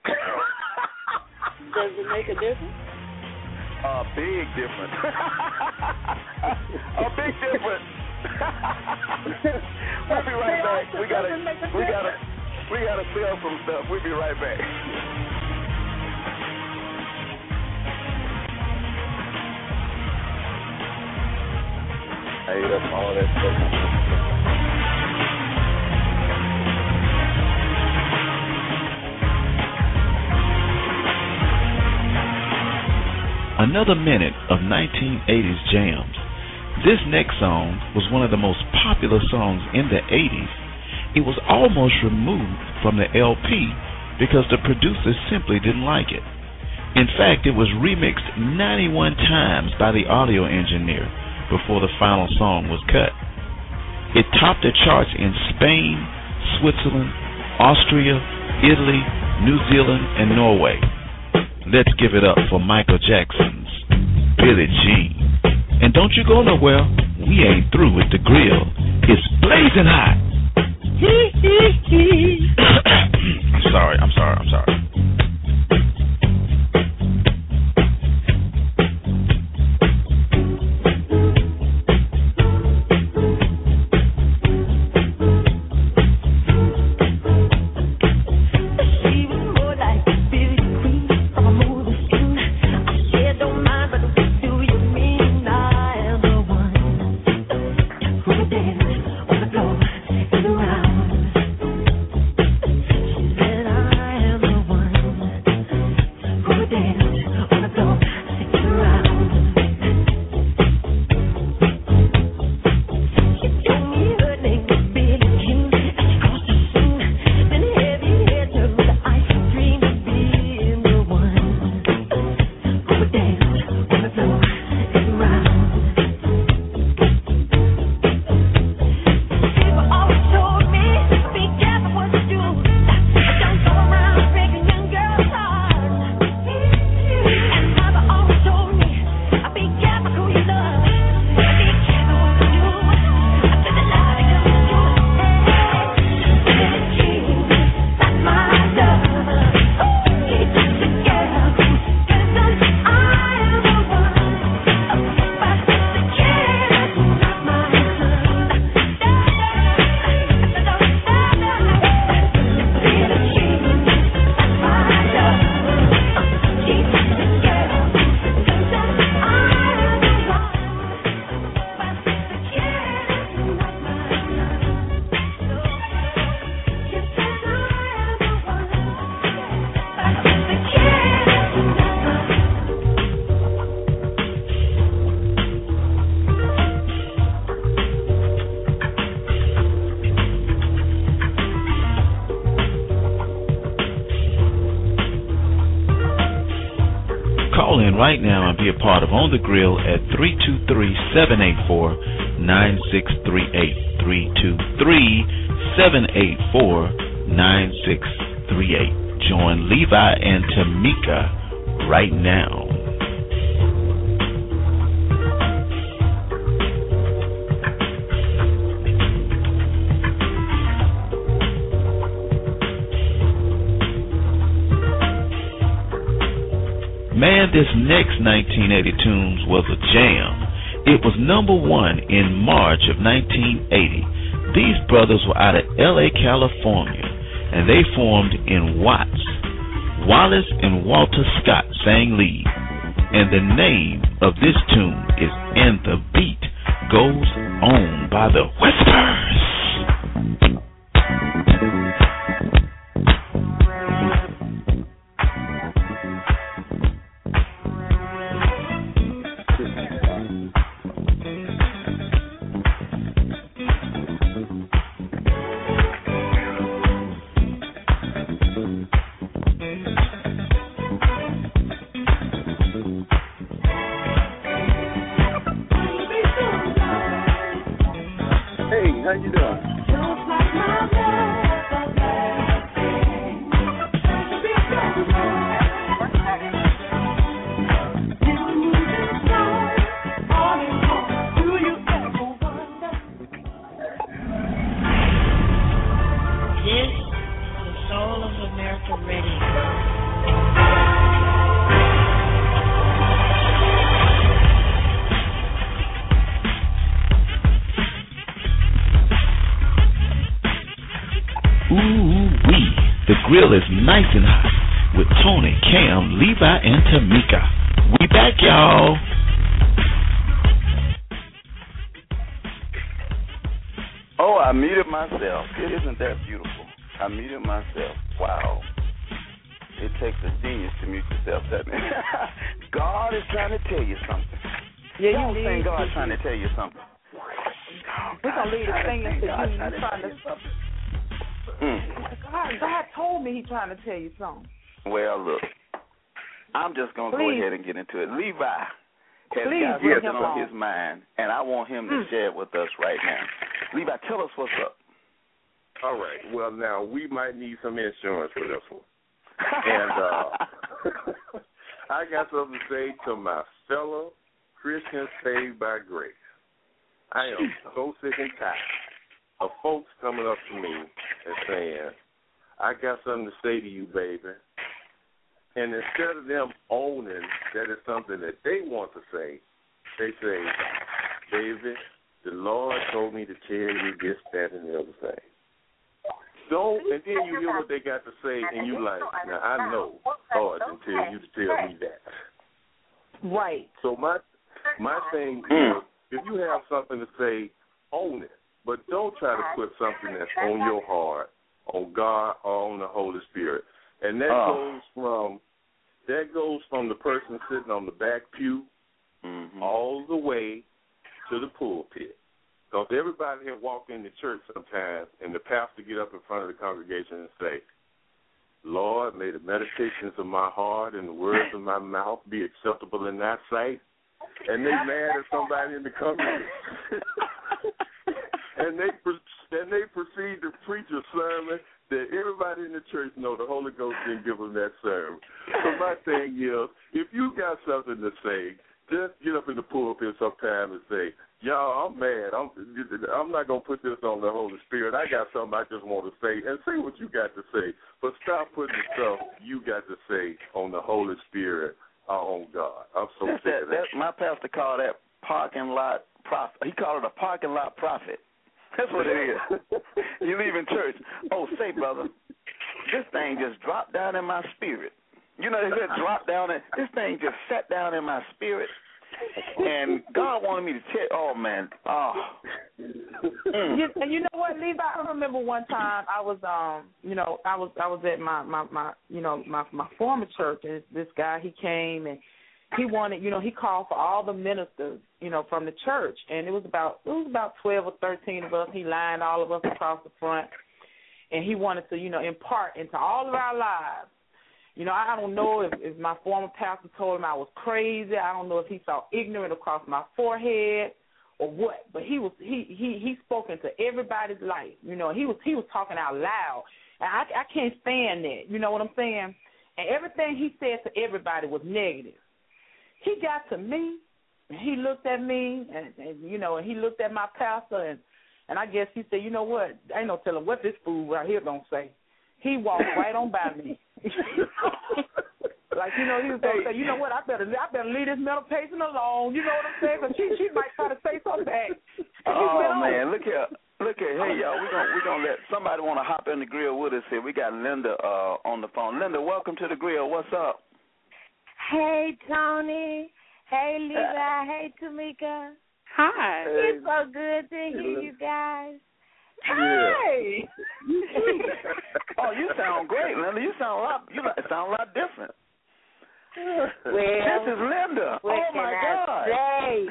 [SPEAKER 5] [LAUGHS]
[SPEAKER 11] Does it make a difference?
[SPEAKER 5] A big difference. [LAUGHS] a big difference. [LAUGHS] we'll be right back. We gotta, we gotta, we gotta sell some stuff. We'll be right back. Hey, that's all that stuff.
[SPEAKER 12] Another minute of 1980s jams. This next song was one of the most popular songs in the 80s. It was almost removed from the LP because the producers simply didn't like it. In fact, it was remixed 91 times by the audio engineer before the final song was cut. It topped the charts in Spain, Switzerland, Austria, Italy, New Zealand, and Norway. Let's give it up for Michael Jackson's Billie Jean. And don't you go nowhere. We ain't through with the grill. It's blazing hot. [COUGHS] [COUGHS] I'm sorry, I'm sorry, I'm sorry. Be a part of On the Grill at 323-784-9638. 323-784-9638. Join Levi and Tamika right now. Next 1980 tunes was a jam. It was number one in March of 1980. These brothers were out of LA, California, and they formed in Watts. Wallace and Walter Scott sang lead, and the name of this tune is And the Beat Goes On by the Whispers.
[SPEAKER 7] Levi,
[SPEAKER 5] tell us what's up.
[SPEAKER 10] All right. Well, now we might need some insurance for this one. And uh [LAUGHS] I got something to say to my fellow Christians saved by grace. I am so sick and tired of folks coming up to me and saying, I got something to say to you, baby. And instead of them owning that it's something that they want to say, they say, Baby, the Lord told me to tell you this, that, and the other thing. Don't, and then you hear what they got to say, and you like, now I know God didn't tell you to tell me that.
[SPEAKER 9] Right.
[SPEAKER 10] So my my thing is, if you have something to say, own it, but don't try to put something that's on your heart on God or on the Holy Spirit, and that
[SPEAKER 5] Oh.
[SPEAKER 10] goes from that goes from the person sitting on the back pew
[SPEAKER 5] Mm-hmm.
[SPEAKER 10] all the way to the pulpit. Because everybody here walk into church sometimes, and the pastor get up in front of the congregation and say, Lord, may the meditations of my heart and the words of my mouth be acceptable in thy sight. And they mad at somebody in the congregation. [LAUGHS] and they and they proceed to preach a sermon that everybody in the church know the Holy Ghost didn't give them that sermon. So my thing is, if you got something to say, just get up in the pulpit sometime and say, "Y'all, I'm mad. I'm I'm not gonna put this on the Holy Spirit. I got something I just want to say, and say what you got to say. But stop putting the stuff you got to say on the Holy Spirit or on God. I'm so
[SPEAKER 5] That's
[SPEAKER 10] sick
[SPEAKER 5] that,
[SPEAKER 10] of that.
[SPEAKER 5] that. My pastor called that parking lot prophet. He called it a parking lot prophet. [LAUGHS] That's what it is. [LAUGHS] you leaving church. Oh, say, brother, this thing just dropped down in my spirit. You know, they said drop down, and this thing just sat down in my spirit. And God wanted me to tell. Oh man, oh. Mm.
[SPEAKER 9] You, you know what, Levi? I remember one time I was, um, you know, I was I was at my my my you know my my former church, and this guy he came and he wanted, you know, he called for all the ministers, you know, from the church, and it was about it was about twelve or thirteen of us. He lined all of us across the front, and he wanted to, you know, impart into all of our lives. You know, I don't know if, if my former pastor told him I was crazy. I don't know if he saw ignorant across my forehead or what. But he was he he he spoke into everybody's life. You know, he was he was talking out loud, and I I can't stand that. You know what I'm saying? And everything he said to everybody was negative. He got to me, and he looked at me, and, and you know, and he looked at my pastor, and and I guess he said, you know what? I ain't no telling what this fool right here gonna say. He walked right on by me. [LAUGHS] like you know, he was gonna say, you know what? I better I better leave this mental patient alone. You know what I'm saying? Because she she might try to say something back. And
[SPEAKER 5] Oh
[SPEAKER 9] went on.
[SPEAKER 5] man, look here, look here. Hey y'all, we're gonna we gonna let somebody want to hop in the grill with us here. We got Linda uh on the phone. Linda, welcome to the grill. What's up?
[SPEAKER 3] Hey, Tony. Hey, Levi. [LAUGHS] Hey, Tamika.
[SPEAKER 11] Hi.
[SPEAKER 3] It's so good to hear you guys.
[SPEAKER 9] Hey. [LAUGHS]
[SPEAKER 5] oh, you sound great, Linda. You sound a lot. You sound a lot different.
[SPEAKER 3] Well,
[SPEAKER 5] this is Linda. oh my
[SPEAKER 3] I
[SPEAKER 5] God.
[SPEAKER 3] say?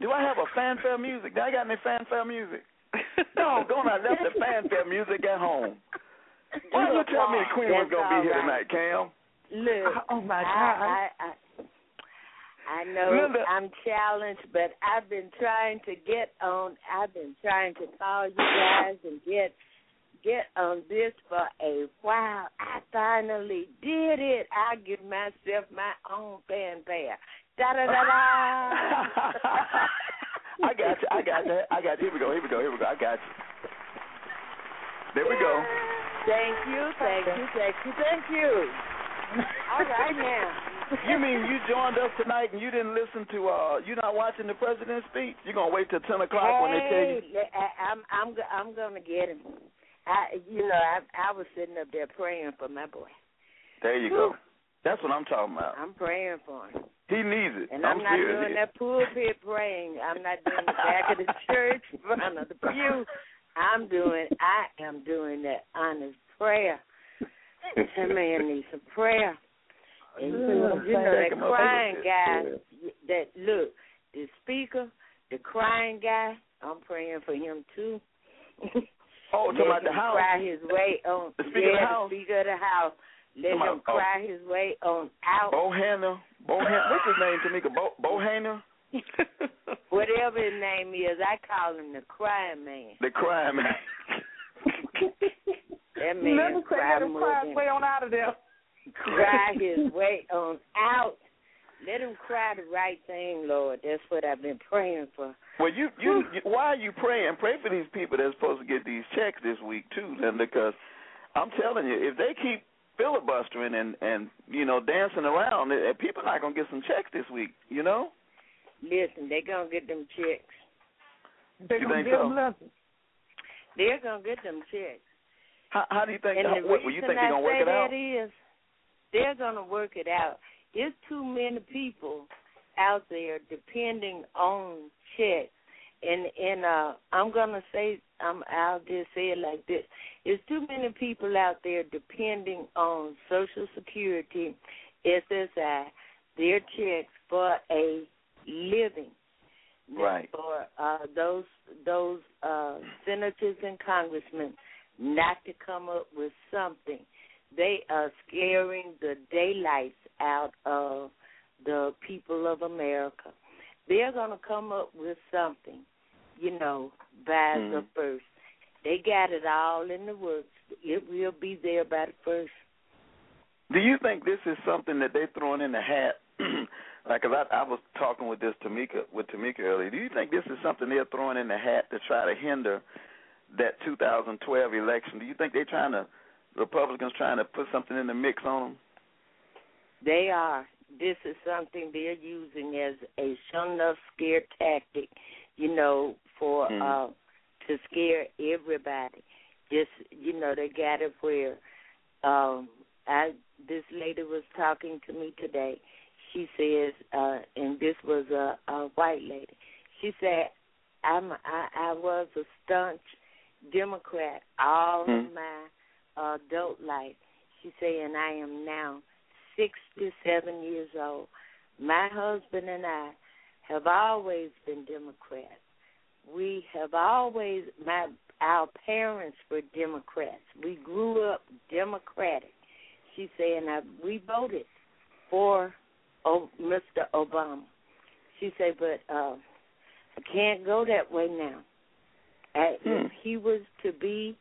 [SPEAKER 5] Do I have a fanfare music? Do I got any fanfare music? no, going. I left the fanfare music at home. Why you tell me the Queen was gonna be here
[SPEAKER 3] right.
[SPEAKER 5] tonight, Cam?
[SPEAKER 3] Look,
[SPEAKER 9] Oh my God.
[SPEAKER 3] I, I, I, know
[SPEAKER 5] Linda.
[SPEAKER 3] I'm challenged, but I've been trying to get on. I've been trying to call you guys and get get on this for a while. I finally did it. I give myself my own fanfare. Da da da [LAUGHS] da.
[SPEAKER 5] I got you. I got you. I got you. Here we go. Here we go. Here we go. I got you. There we go.
[SPEAKER 3] Thank you, thank you, thank you, thank you. All right now.
[SPEAKER 5] You mean you joined us tonight and you didn't listen to? uh You're not watching the president's speech? You're gonna wait till ten o'clock when they tell you?
[SPEAKER 3] Hey, I- I'm I'm I'm gonna get him. I, you know, I I was sitting up there praying for my boy.
[SPEAKER 5] There you go. That's what I'm talking about.
[SPEAKER 3] I'm praying for him.
[SPEAKER 5] He needs it.
[SPEAKER 3] And
[SPEAKER 5] I'm,
[SPEAKER 3] I'm, not doing that pulpit praying. I'm not doing the back of the [LAUGHS] church, front of the pew. I'm doing. I am doing that honest prayer. That man needs some prayer. And you know, you know that crying guy. That look, the speaker, the crying guy. I'm praying for him too. [LAUGHS]
[SPEAKER 5] Oh,
[SPEAKER 3] Let
[SPEAKER 5] talking about the
[SPEAKER 3] him
[SPEAKER 5] house.
[SPEAKER 3] cry his way on.
[SPEAKER 5] The Speaker of the
[SPEAKER 3] yeah,
[SPEAKER 5] House.
[SPEAKER 3] the speaker of the house. Let
[SPEAKER 5] Come on,
[SPEAKER 3] him
[SPEAKER 5] oh.
[SPEAKER 3] cry his way on out.
[SPEAKER 5] Bohanna. Bohanna. What's his name, Tamika? Bo Bohanna? [LAUGHS]
[SPEAKER 3] Whatever his name is, I call him the crying man.
[SPEAKER 5] The crying man. [LAUGHS]
[SPEAKER 3] That man
[SPEAKER 9] Let him say
[SPEAKER 3] cry
[SPEAKER 9] let him
[SPEAKER 3] more
[SPEAKER 9] cry his way on out of there.
[SPEAKER 3] Cry [LAUGHS] his way on out. Let him cry the right thing, Lord. That's what I've been praying for.
[SPEAKER 5] Well, you, you, you, why are you praying? Pray for these people that's supposed to get these checks this week too, then, because I'm telling you, if they keep filibustering and and you know dancing around, eh, people not gonna get some checks this week. You know?
[SPEAKER 3] Listen, they're gonna get them checks.
[SPEAKER 9] They're
[SPEAKER 5] You
[SPEAKER 9] gonna
[SPEAKER 5] think
[SPEAKER 9] get
[SPEAKER 5] so?
[SPEAKER 9] him lessons.
[SPEAKER 3] They're gonna get them checks.
[SPEAKER 5] How, how do you think?
[SPEAKER 3] And
[SPEAKER 5] how,
[SPEAKER 3] the
[SPEAKER 5] what, well, you
[SPEAKER 3] reason
[SPEAKER 5] think they're
[SPEAKER 3] I
[SPEAKER 5] gonna work
[SPEAKER 3] say
[SPEAKER 5] it out?
[SPEAKER 3] that is they're gonna work it out. There's too many people out there depending on checks. And and uh I'm gonna say I'm I'll just say it like this. There's too many people out there depending on Social Security, SSI, their checks for a living.
[SPEAKER 5] Right.
[SPEAKER 3] For uh those those uh senators and congressmen not to come up with something. They are scaring the daylights out of the people of America. They're going to come up with something, you know, by the
[SPEAKER 5] Mhm.
[SPEAKER 3] first. They got it all in the works. It will be there by the first.
[SPEAKER 5] Do you think this is something that they're throwing in the hat? like, [CLEARS THROAT] like, 'cause I, I was talking with this Tamika with Tamika earlier. Do you think this is something they're throwing in the hat to try to hinder that 2012 election? Do you think they're trying to Republicans trying to put something in the mix on them?
[SPEAKER 3] They are. This is something they're using as a sure enough scare tactic, you know, for
[SPEAKER 5] Mhm.
[SPEAKER 3] uh to scare everybody. Just you know, they got it where um I this lady was talking to me today. She says, uh and this was a, a white lady. She said, I'm I, I was a staunch Democrat all
[SPEAKER 5] Mhm.
[SPEAKER 3] my adult life. She said, and I am now 67 years old. My husband and I have always been Democrats. We have always my our parents were Democrats. We grew up Democratic. She said, and I, we voted for oh, Mr. Obama. She said, but uh, I can't go that way now. Uh,
[SPEAKER 5] Hmm.
[SPEAKER 3] If he was to be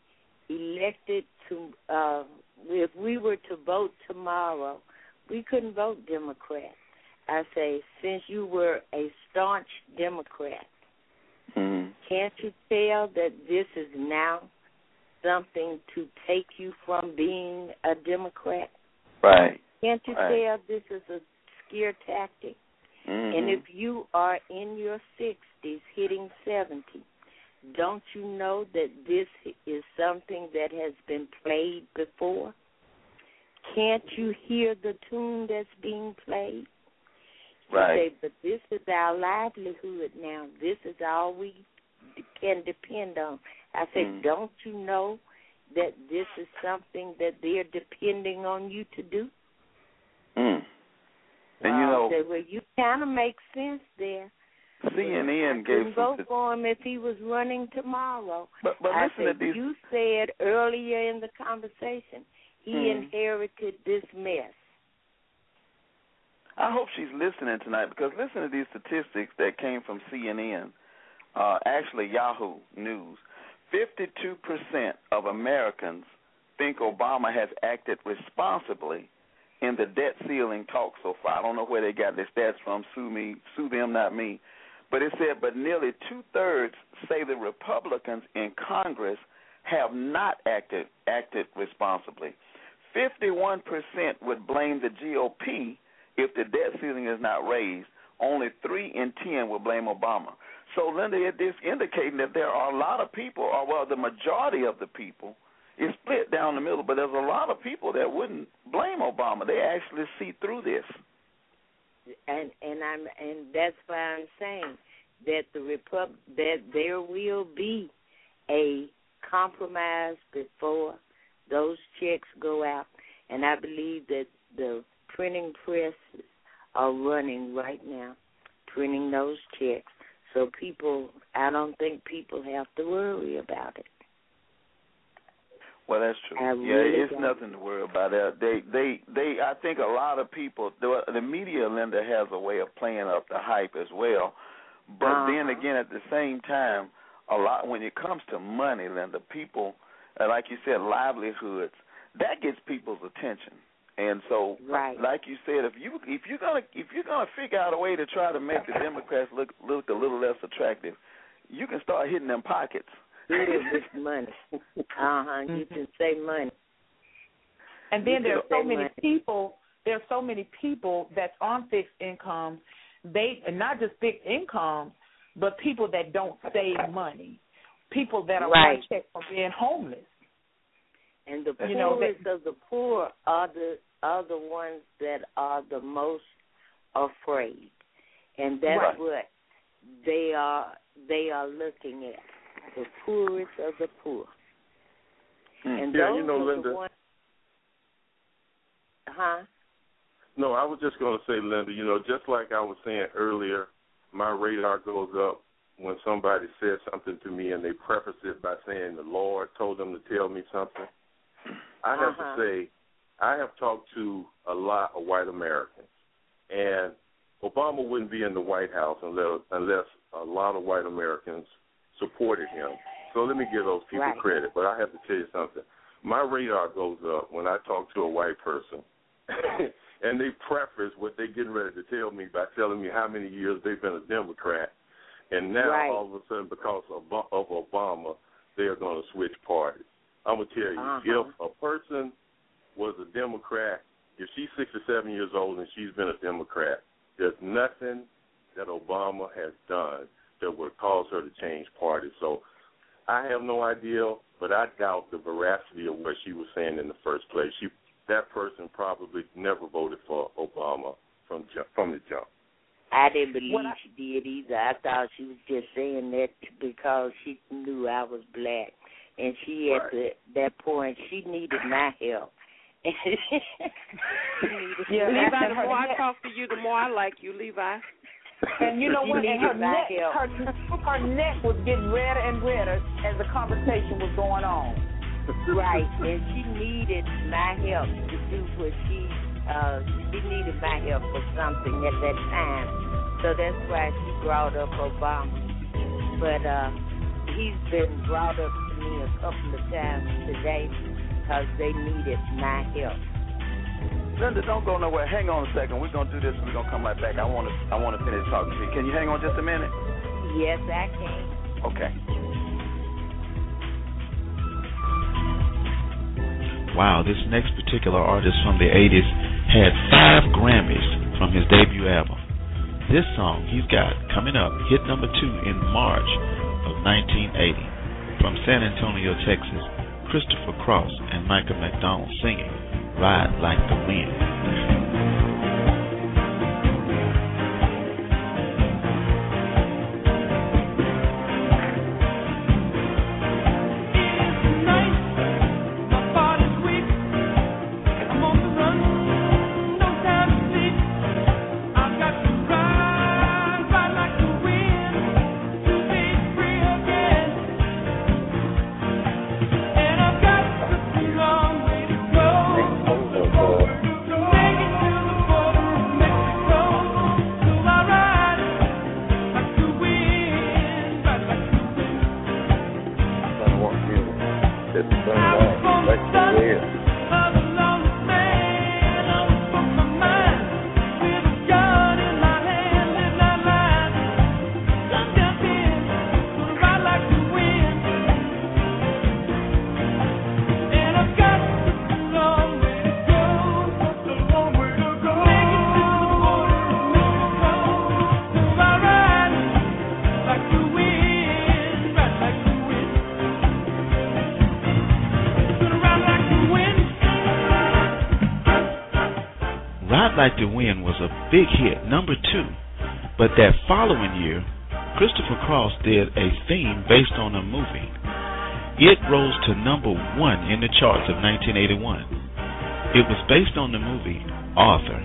[SPEAKER 3] elected to, uh, if we were to vote tomorrow, we couldn't vote Democrat. I say, since you were a staunch Democrat,
[SPEAKER 5] Mm-hmm.
[SPEAKER 3] can't you tell that this is now something to take you from being a Democrat?
[SPEAKER 5] Right.
[SPEAKER 3] Can't you
[SPEAKER 5] Right.
[SPEAKER 3] tell this is a scare tactic?
[SPEAKER 5] Mm-hmm.
[SPEAKER 3] And if you are in your 60s, hitting 70, don't you know that this is something that has been played before? Can't you hear the tune that's being played?
[SPEAKER 5] Right.
[SPEAKER 3] say, but this is our livelihood now. This is all we d- can depend on. I said,
[SPEAKER 5] Mm.
[SPEAKER 3] don't you know that this is something that they're depending on you to do?
[SPEAKER 5] Mm. And you
[SPEAKER 3] I
[SPEAKER 5] know,
[SPEAKER 3] say, well, you kind of make sense there.
[SPEAKER 5] CNN
[SPEAKER 3] I
[SPEAKER 5] gave some.
[SPEAKER 3] vote for him if he was running tomorrow.
[SPEAKER 5] But but
[SPEAKER 3] I
[SPEAKER 5] listen
[SPEAKER 3] said,
[SPEAKER 5] to these.
[SPEAKER 3] you said earlier in the conversation he
[SPEAKER 5] Mhm.
[SPEAKER 3] inherited this mess.
[SPEAKER 5] I hope she's listening tonight because listen to these statistics that came from CNN, uh, actually Yahoo News. 52% of Americans think Obama has acted responsibly in the debt ceiling talks so far. I don't know where they got their stats from. Sue me, sue them, not me. But it said, but nearly two thirds say the Republicans in Congress have not acted acted responsibly. Fifty-one percent would blame the GOP if the debt ceiling is not raised. Only three in ten will blame Obama. So, Linda, it is indicating that there are a lot of people, or well, the majority of the people, it's split down the middle. But there's a lot of people that wouldn't blame Obama. They actually see through this.
[SPEAKER 3] And and I'm and that's why I'm saying that the repub that there will be a compromise before those checks go out, and I believe that the printing presses are running right now, printing those checks. So people, I don't think people have to worry about it.
[SPEAKER 5] Well, that's true.
[SPEAKER 3] I
[SPEAKER 5] yeah,
[SPEAKER 3] really
[SPEAKER 5] it's
[SPEAKER 3] don't.
[SPEAKER 5] nothing to worry about. They, they, they. I think a lot of people, the, the media, Linda, has a way of playing up the hype as well. But
[SPEAKER 3] Uh-huh.
[SPEAKER 5] then again, at the same time, a lot when it comes to money, Linda, people, uh, like you said, livelihoods, that gets people's attention. And so,
[SPEAKER 3] Right.
[SPEAKER 5] like you said, if you if you're gonna if you're gonna figure out a way to try to make the Democrats look look a little less attractive, you can start hitting them pockets.
[SPEAKER 3] Do [LAUGHS] it money. Uh huh. You can say money.
[SPEAKER 9] And then
[SPEAKER 3] You
[SPEAKER 9] there are so many
[SPEAKER 3] money.
[SPEAKER 9] people. There are so many people that's on fixed incomes. They and not just fixed incomes, but people that don't save money. People that are
[SPEAKER 3] Right.
[SPEAKER 9] one check from being homeless.
[SPEAKER 3] And the
[SPEAKER 9] You know,
[SPEAKER 3] poorest of the poor are the are the ones that are the most afraid, and that's
[SPEAKER 9] Right.
[SPEAKER 3] what they are. They are looking at the poorest of the poor, and
[SPEAKER 10] Yeah,
[SPEAKER 3] those
[SPEAKER 10] you know,
[SPEAKER 3] are
[SPEAKER 10] Linda.
[SPEAKER 3] the ones. Huh?
[SPEAKER 10] No, I was just going to say, Linda, you know, just like I was saying earlier, my radar goes up when somebody says something to me and they preface it by saying the Lord told them to tell me something. I have
[SPEAKER 3] Uh-huh.
[SPEAKER 10] to say, I have talked to a lot of white Americans, and Obama wouldn't be in the White House unless, unless a lot of white Americans supported him. So let me give those people
[SPEAKER 3] Right.
[SPEAKER 10] credit. But I have to tell you something. My radar goes up when I talk to a white person, [COUGHS] and they preface what they're getting ready to tell me by telling me how many years they've been a Democrat, and now
[SPEAKER 3] Right.
[SPEAKER 10] all of a sudden because of, of Obama, they are going to switch parties. I'm gonna tell you,
[SPEAKER 3] Uh-huh.
[SPEAKER 10] if a person was a Democrat, if she's 67 years old and she's been a Democrat, there's nothing that Obama has done that would cause her to change parties. So I have no idea, but I doubt the veracity of what she was saying in the first place. She that person probably never voted for Obama from from the jump.
[SPEAKER 3] I didn't believe
[SPEAKER 9] I-
[SPEAKER 3] she did either. I thought she was just saying that because she knew I was black, and she at the, that point she needed my help. [LAUGHS] She needed
[SPEAKER 9] Yeah,
[SPEAKER 11] Levi, the more I talk to you, the more I like you, Levi.
[SPEAKER 9] And you know [LAUGHS] what? And her neck, her, her neck was getting redder and redder as the conversation was going on.
[SPEAKER 3] right, and she needed my help to do what she uh she needed my help for something at that time. So that's why she brought up Obama. But uh he's been brought up to me a couple of times today because they needed my help.
[SPEAKER 5] Linda, don't go nowhere. Hang on a second. We're gonna do this. and We're gonna come right back. I want to. I want to finish talking to you. Can you hang on just a minute?
[SPEAKER 3] Yes, I can.
[SPEAKER 5] Okay.
[SPEAKER 7] Wow, this next particular artist from the 80s had five Grammys from his debut album. This song he's got coming up, hit number two in March of 1980. From San Antonio, Texas, Christopher Cross and Michael McDonald singing Ride Like the Wind. To Win was a big hit, number two. But that following year, Christopher Cross did a theme based on a movie. It rose to number one in the charts of 1981. It was based on the movie Arthur.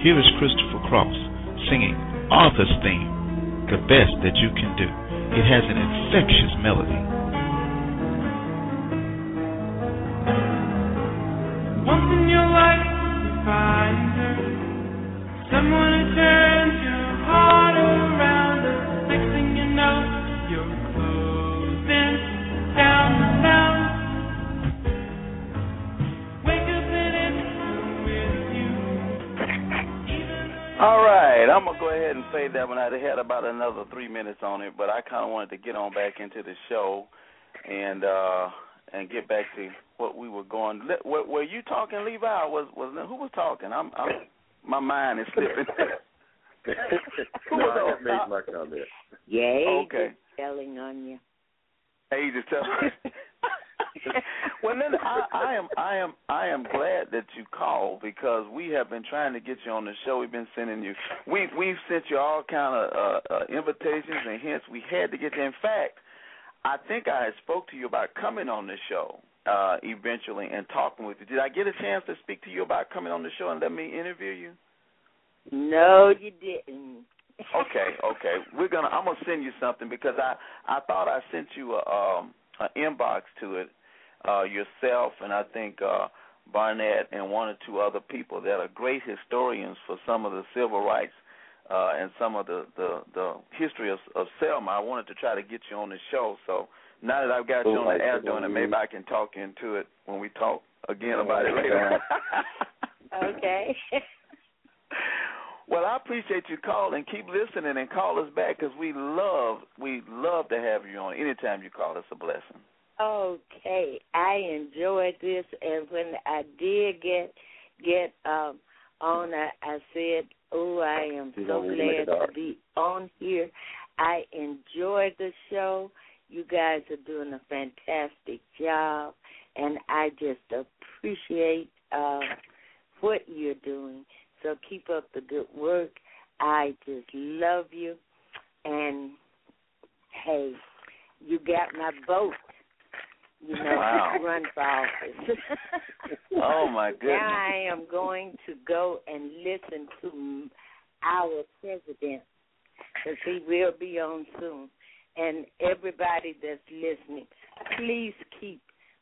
[SPEAKER 7] Here is Christopher Cross singing Arthur's theme, The Best That You Can Do. It has an infectious melody.
[SPEAKER 5] That one. Out. I had about another three minutes on it, but I kind of wanted to get on back into the show and uh and get back to what we were going. Le- Were, were you talking, Levi? Or was was who was talking? I'm, I'm my mind is slipping. [LAUGHS] Who
[SPEAKER 10] no,
[SPEAKER 5] was
[SPEAKER 10] I
[SPEAKER 5] on
[SPEAKER 10] have made my comment.
[SPEAKER 3] Yeah,
[SPEAKER 5] Okay.
[SPEAKER 3] telling on you.
[SPEAKER 5] Hey, just tell well, then I, I am I am I am glad that you called because we have been trying to get you on the show. We've been sending you We've we've sent you all kind of uh, uh, invitations and hence we had to get you. In fact, I think I had spoke to you about coming on the show uh, eventually and talking with you. Did I get a chance to speak to you about coming on the show and let me interview you?
[SPEAKER 3] No, you didn't. [LAUGHS]
[SPEAKER 5] okay, okay. We're gonna. I'm gonna send you something because I I thought I sent you a um an inbox to it uh yourself and I think uh Barnett and one or two other people that are great historians for some of the civil rights uh and some of the the the history of, of Selma. I wanted to try to get you on the show. So now that I've got you on the air doing it, maybe I can talk into it when we talk again about it later.
[SPEAKER 3] Okay. [LAUGHS]
[SPEAKER 5] Well, I appreciate you calling. Keep listening and call us back because we love we love to have you on. Anytime you call, it's a blessing.
[SPEAKER 3] Okay, I enjoyed this, and when I did get get um on, I, I said, "Oh, I am so
[SPEAKER 8] know, we make it
[SPEAKER 3] glad to be on here." I enjoy the show. You guys are doing a fantastic job, and I just appreciate uh, what you're doing. So keep up the good work. I just love you, and hey, you got my vote. You know,
[SPEAKER 5] Wow.
[SPEAKER 3] run for office. [LAUGHS]
[SPEAKER 5] Oh, my goodness.
[SPEAKER 3] Now I am going to go and listen to our president because he will be on soon. And everybody that's listening, please keep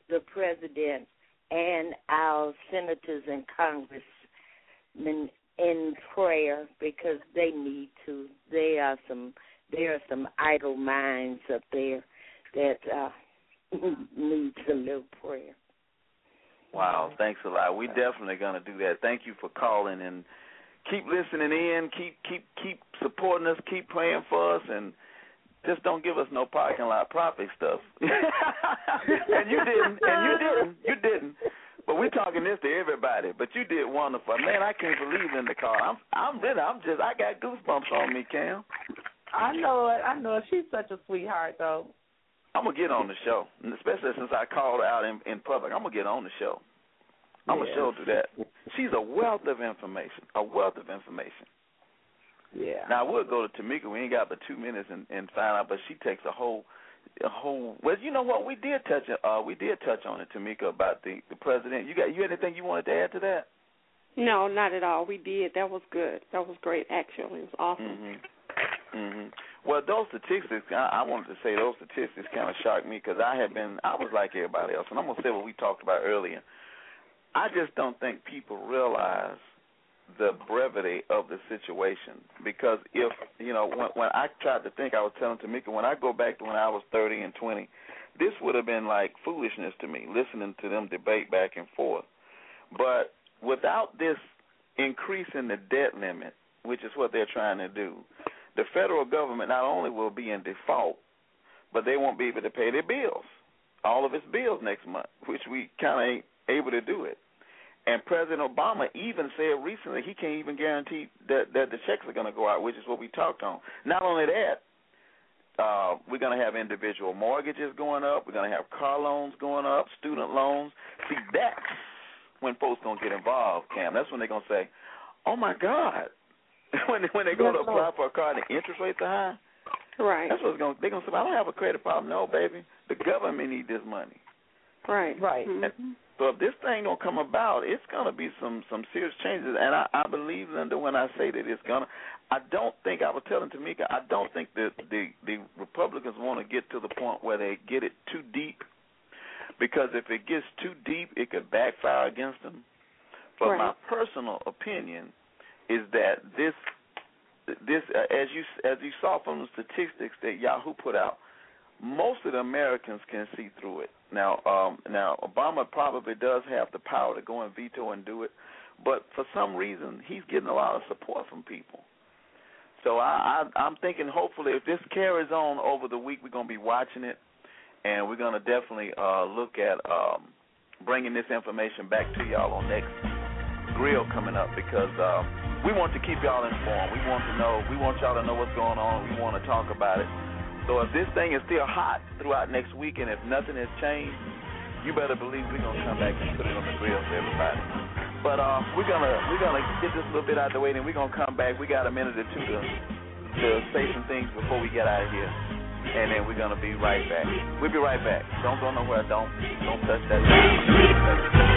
[SPEAKER 3] the president and our senators and congressmen in prayer because they need to. They are some there are some idle minds up there that uh Mm-hmm. needs a little prayer.
[SPEAKER 5] Wow, thanks a lot. We're definitely gonna do that. Thank you for calling and keep listening in. Keep keep keep supporting us. Keep praying for us and. Just don't give us no parking lot prophet stuff. [LAUGHS] and you didn't, and you didn't, you didn't. But we're talking this to everybody. But you did wonderful, man. I can't believe in the car. I'm, I'm really, I'm just, I got goosebumps on me, Cam.
[SPEAKER 9] I know it. I know it. She's such a sweetheart, though.
[SPEAKER 5] I'm gonna get on the show, and especially since I called out in, in public. I'm gonna get on the show. I'm gonna show her that. She's a wealth of information. A wealth of information.
[SPEAKER 9] Yeah.
[SPEAKER 5] Now I would go to Tamika. We ain't got but two minutes and, and find out, but she takes a whole, a whole. Well, you know what? We did touch. Uh, we did touch on it, Tamika, about the the president. You got you anything you wanted to add to that?
[SPEAKER 11] No, not at all. We did. That was good. That was great. Actually, it was awesome.
[SPEAKER 5] Mhm. Mhm. Well, those statistics, I, I wanted to say those statistics kind of shocked me because I had been, I was like everybody else, and I'm gonna say what we talked about earlier. I just don't think people realize the brevity of the situation because if you know when when I tried to think, I was telling Tamika when I go back to when I was 30 and 20, this would have been like foolishness to me listening to them debate back and forth. But without this increase in the debt limit, which is what they're trying to do, the federal government not only will be in default, but they won't be able to pay their bills, all of its bills next month, which we kind of ain't able to do it. And President Obama even said recently he can't even guarantee that that the checks are going to go out, which is what we talked on. Not only that, uh, we're going to have individual mortgages going up. We're going to have car loans going up, student loans. See, that's when folks going to get involved, Cam. That's when they're going to say, oh my God, [LAUGHS] when they, when they go
[SPEAKER 11] Yes,
[SPEAKER 5] to apply
[SPEAKER 11] Lord.
[SPEAKER 5] for a car and the interest rates are high,
[SPEAKER 11] Right.
[SPEAKER 5] that's what's going. to They're going to say, I don't have a credit problem. No, baby, the government need this money.
[SPEAKER 11] Right.
[SPEAKER 9] Right.
[SPEAKER 11] Mhm.
[SPEAKER 5] So if this thing don't come about, it's going to be some some serious changes. And I, I believe, Linda, when I say that it's gonna, I don't think I was telling Tamika, I don't think that the the Republicans want to get to the point where they get it too deep, because if it gets too deep, it could backfire against them. But
[SPEAKER 11] Right.
[SPEAKER 5] my personal opinion is that this this uh, as you as you saw from the statistics that Yahoo put out, most of the Americans can see through it. Now, um, now Obama probably does have the power to go and veto and do it, but for some reason he's getting a lot of support from people. So I, I I'm thinking hopefully if this carries on over the week, we're gonna be watching it, and we're gonna definitely uh, look at um, bringing this information back to y'all on next grill coming up because um, we want to keep y'all informed. We want to know. We want y'all to know what's going on. We want to talk about it. So if this thing is still hot throughout next week, and if nothing has changed, you better believe we're gonna come back and put it on the grill for everybody. But uh, we're gonna we're gonna get this little bit out of the way, then we're gonna come back. We got a minute or two to to say some things before we get out of here, and then we're gonna be right back. We'll be right back. Don't go nowhere. Don't don't touch that.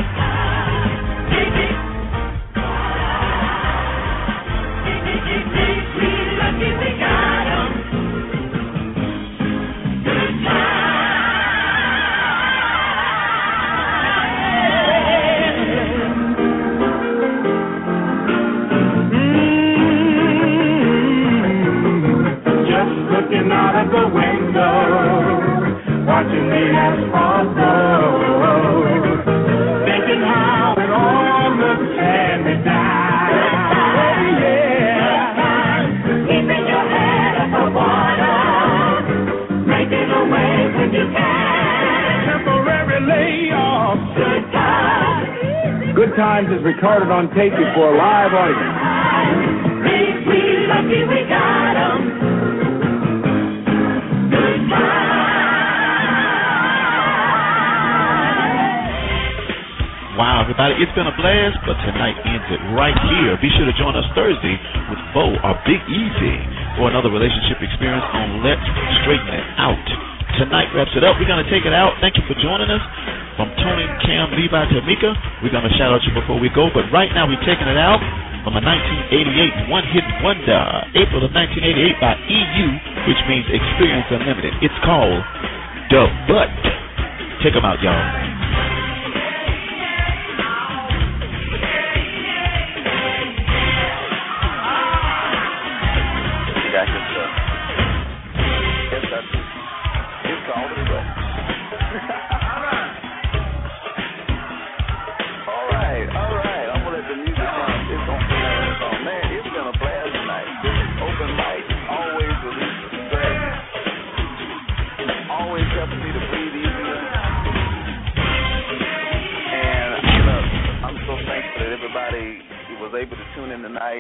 [SPEAKER 7] It's been a blast, but tonight ends it right here. Be sure to join us Thursday with Bo or Big Easy for another relationship experience on Let's Straighten It Out. Tonight wraps it up. We're going to take it out. Thank you for joining us. From Tony, Cam, Levi, Tamika, we're going to shout out you before we go, but right now we're taking it out from a 1988 one-hit wonder, April of 1988 by EU, which means Experience Unlimited. It's called The Butt. Check them out, y'all.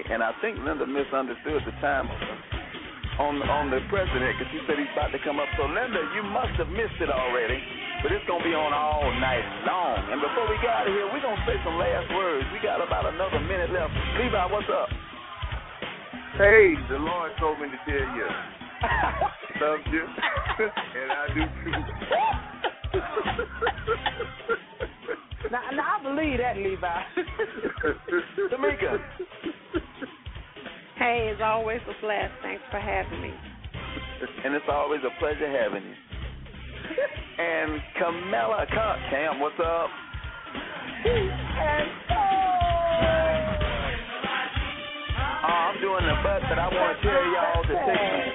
[SPEAKER 5] And I think Linda misunderstood the time on on the president because she said he's about to come up. So Linda, you must have missed it already. But it's gonna be on all night long. And before we get out of here, we're gonna say some last words. We got about another minute left. Levi, what's up?
[SPEAKER 10] Hey, the Lord told me to tell you, [LAUGHS] love you, [LAUGHS] and I do too.
[SPEAKER 9] Now, now I believe that, Levi. [LAUGHS]
[SPEAKER 5] Tamika.
[SPEAKER 11] Hey, it's always a blast. Thanks for having me.
[SPEAKER 5] and it's always a pleasure having you. [LAUGHS] and Camilla, Cam, what's up?
[SPEAKER 3] Oh,
[SPEAKER 5] I'm doing the best, but I want to tell y'all the thing.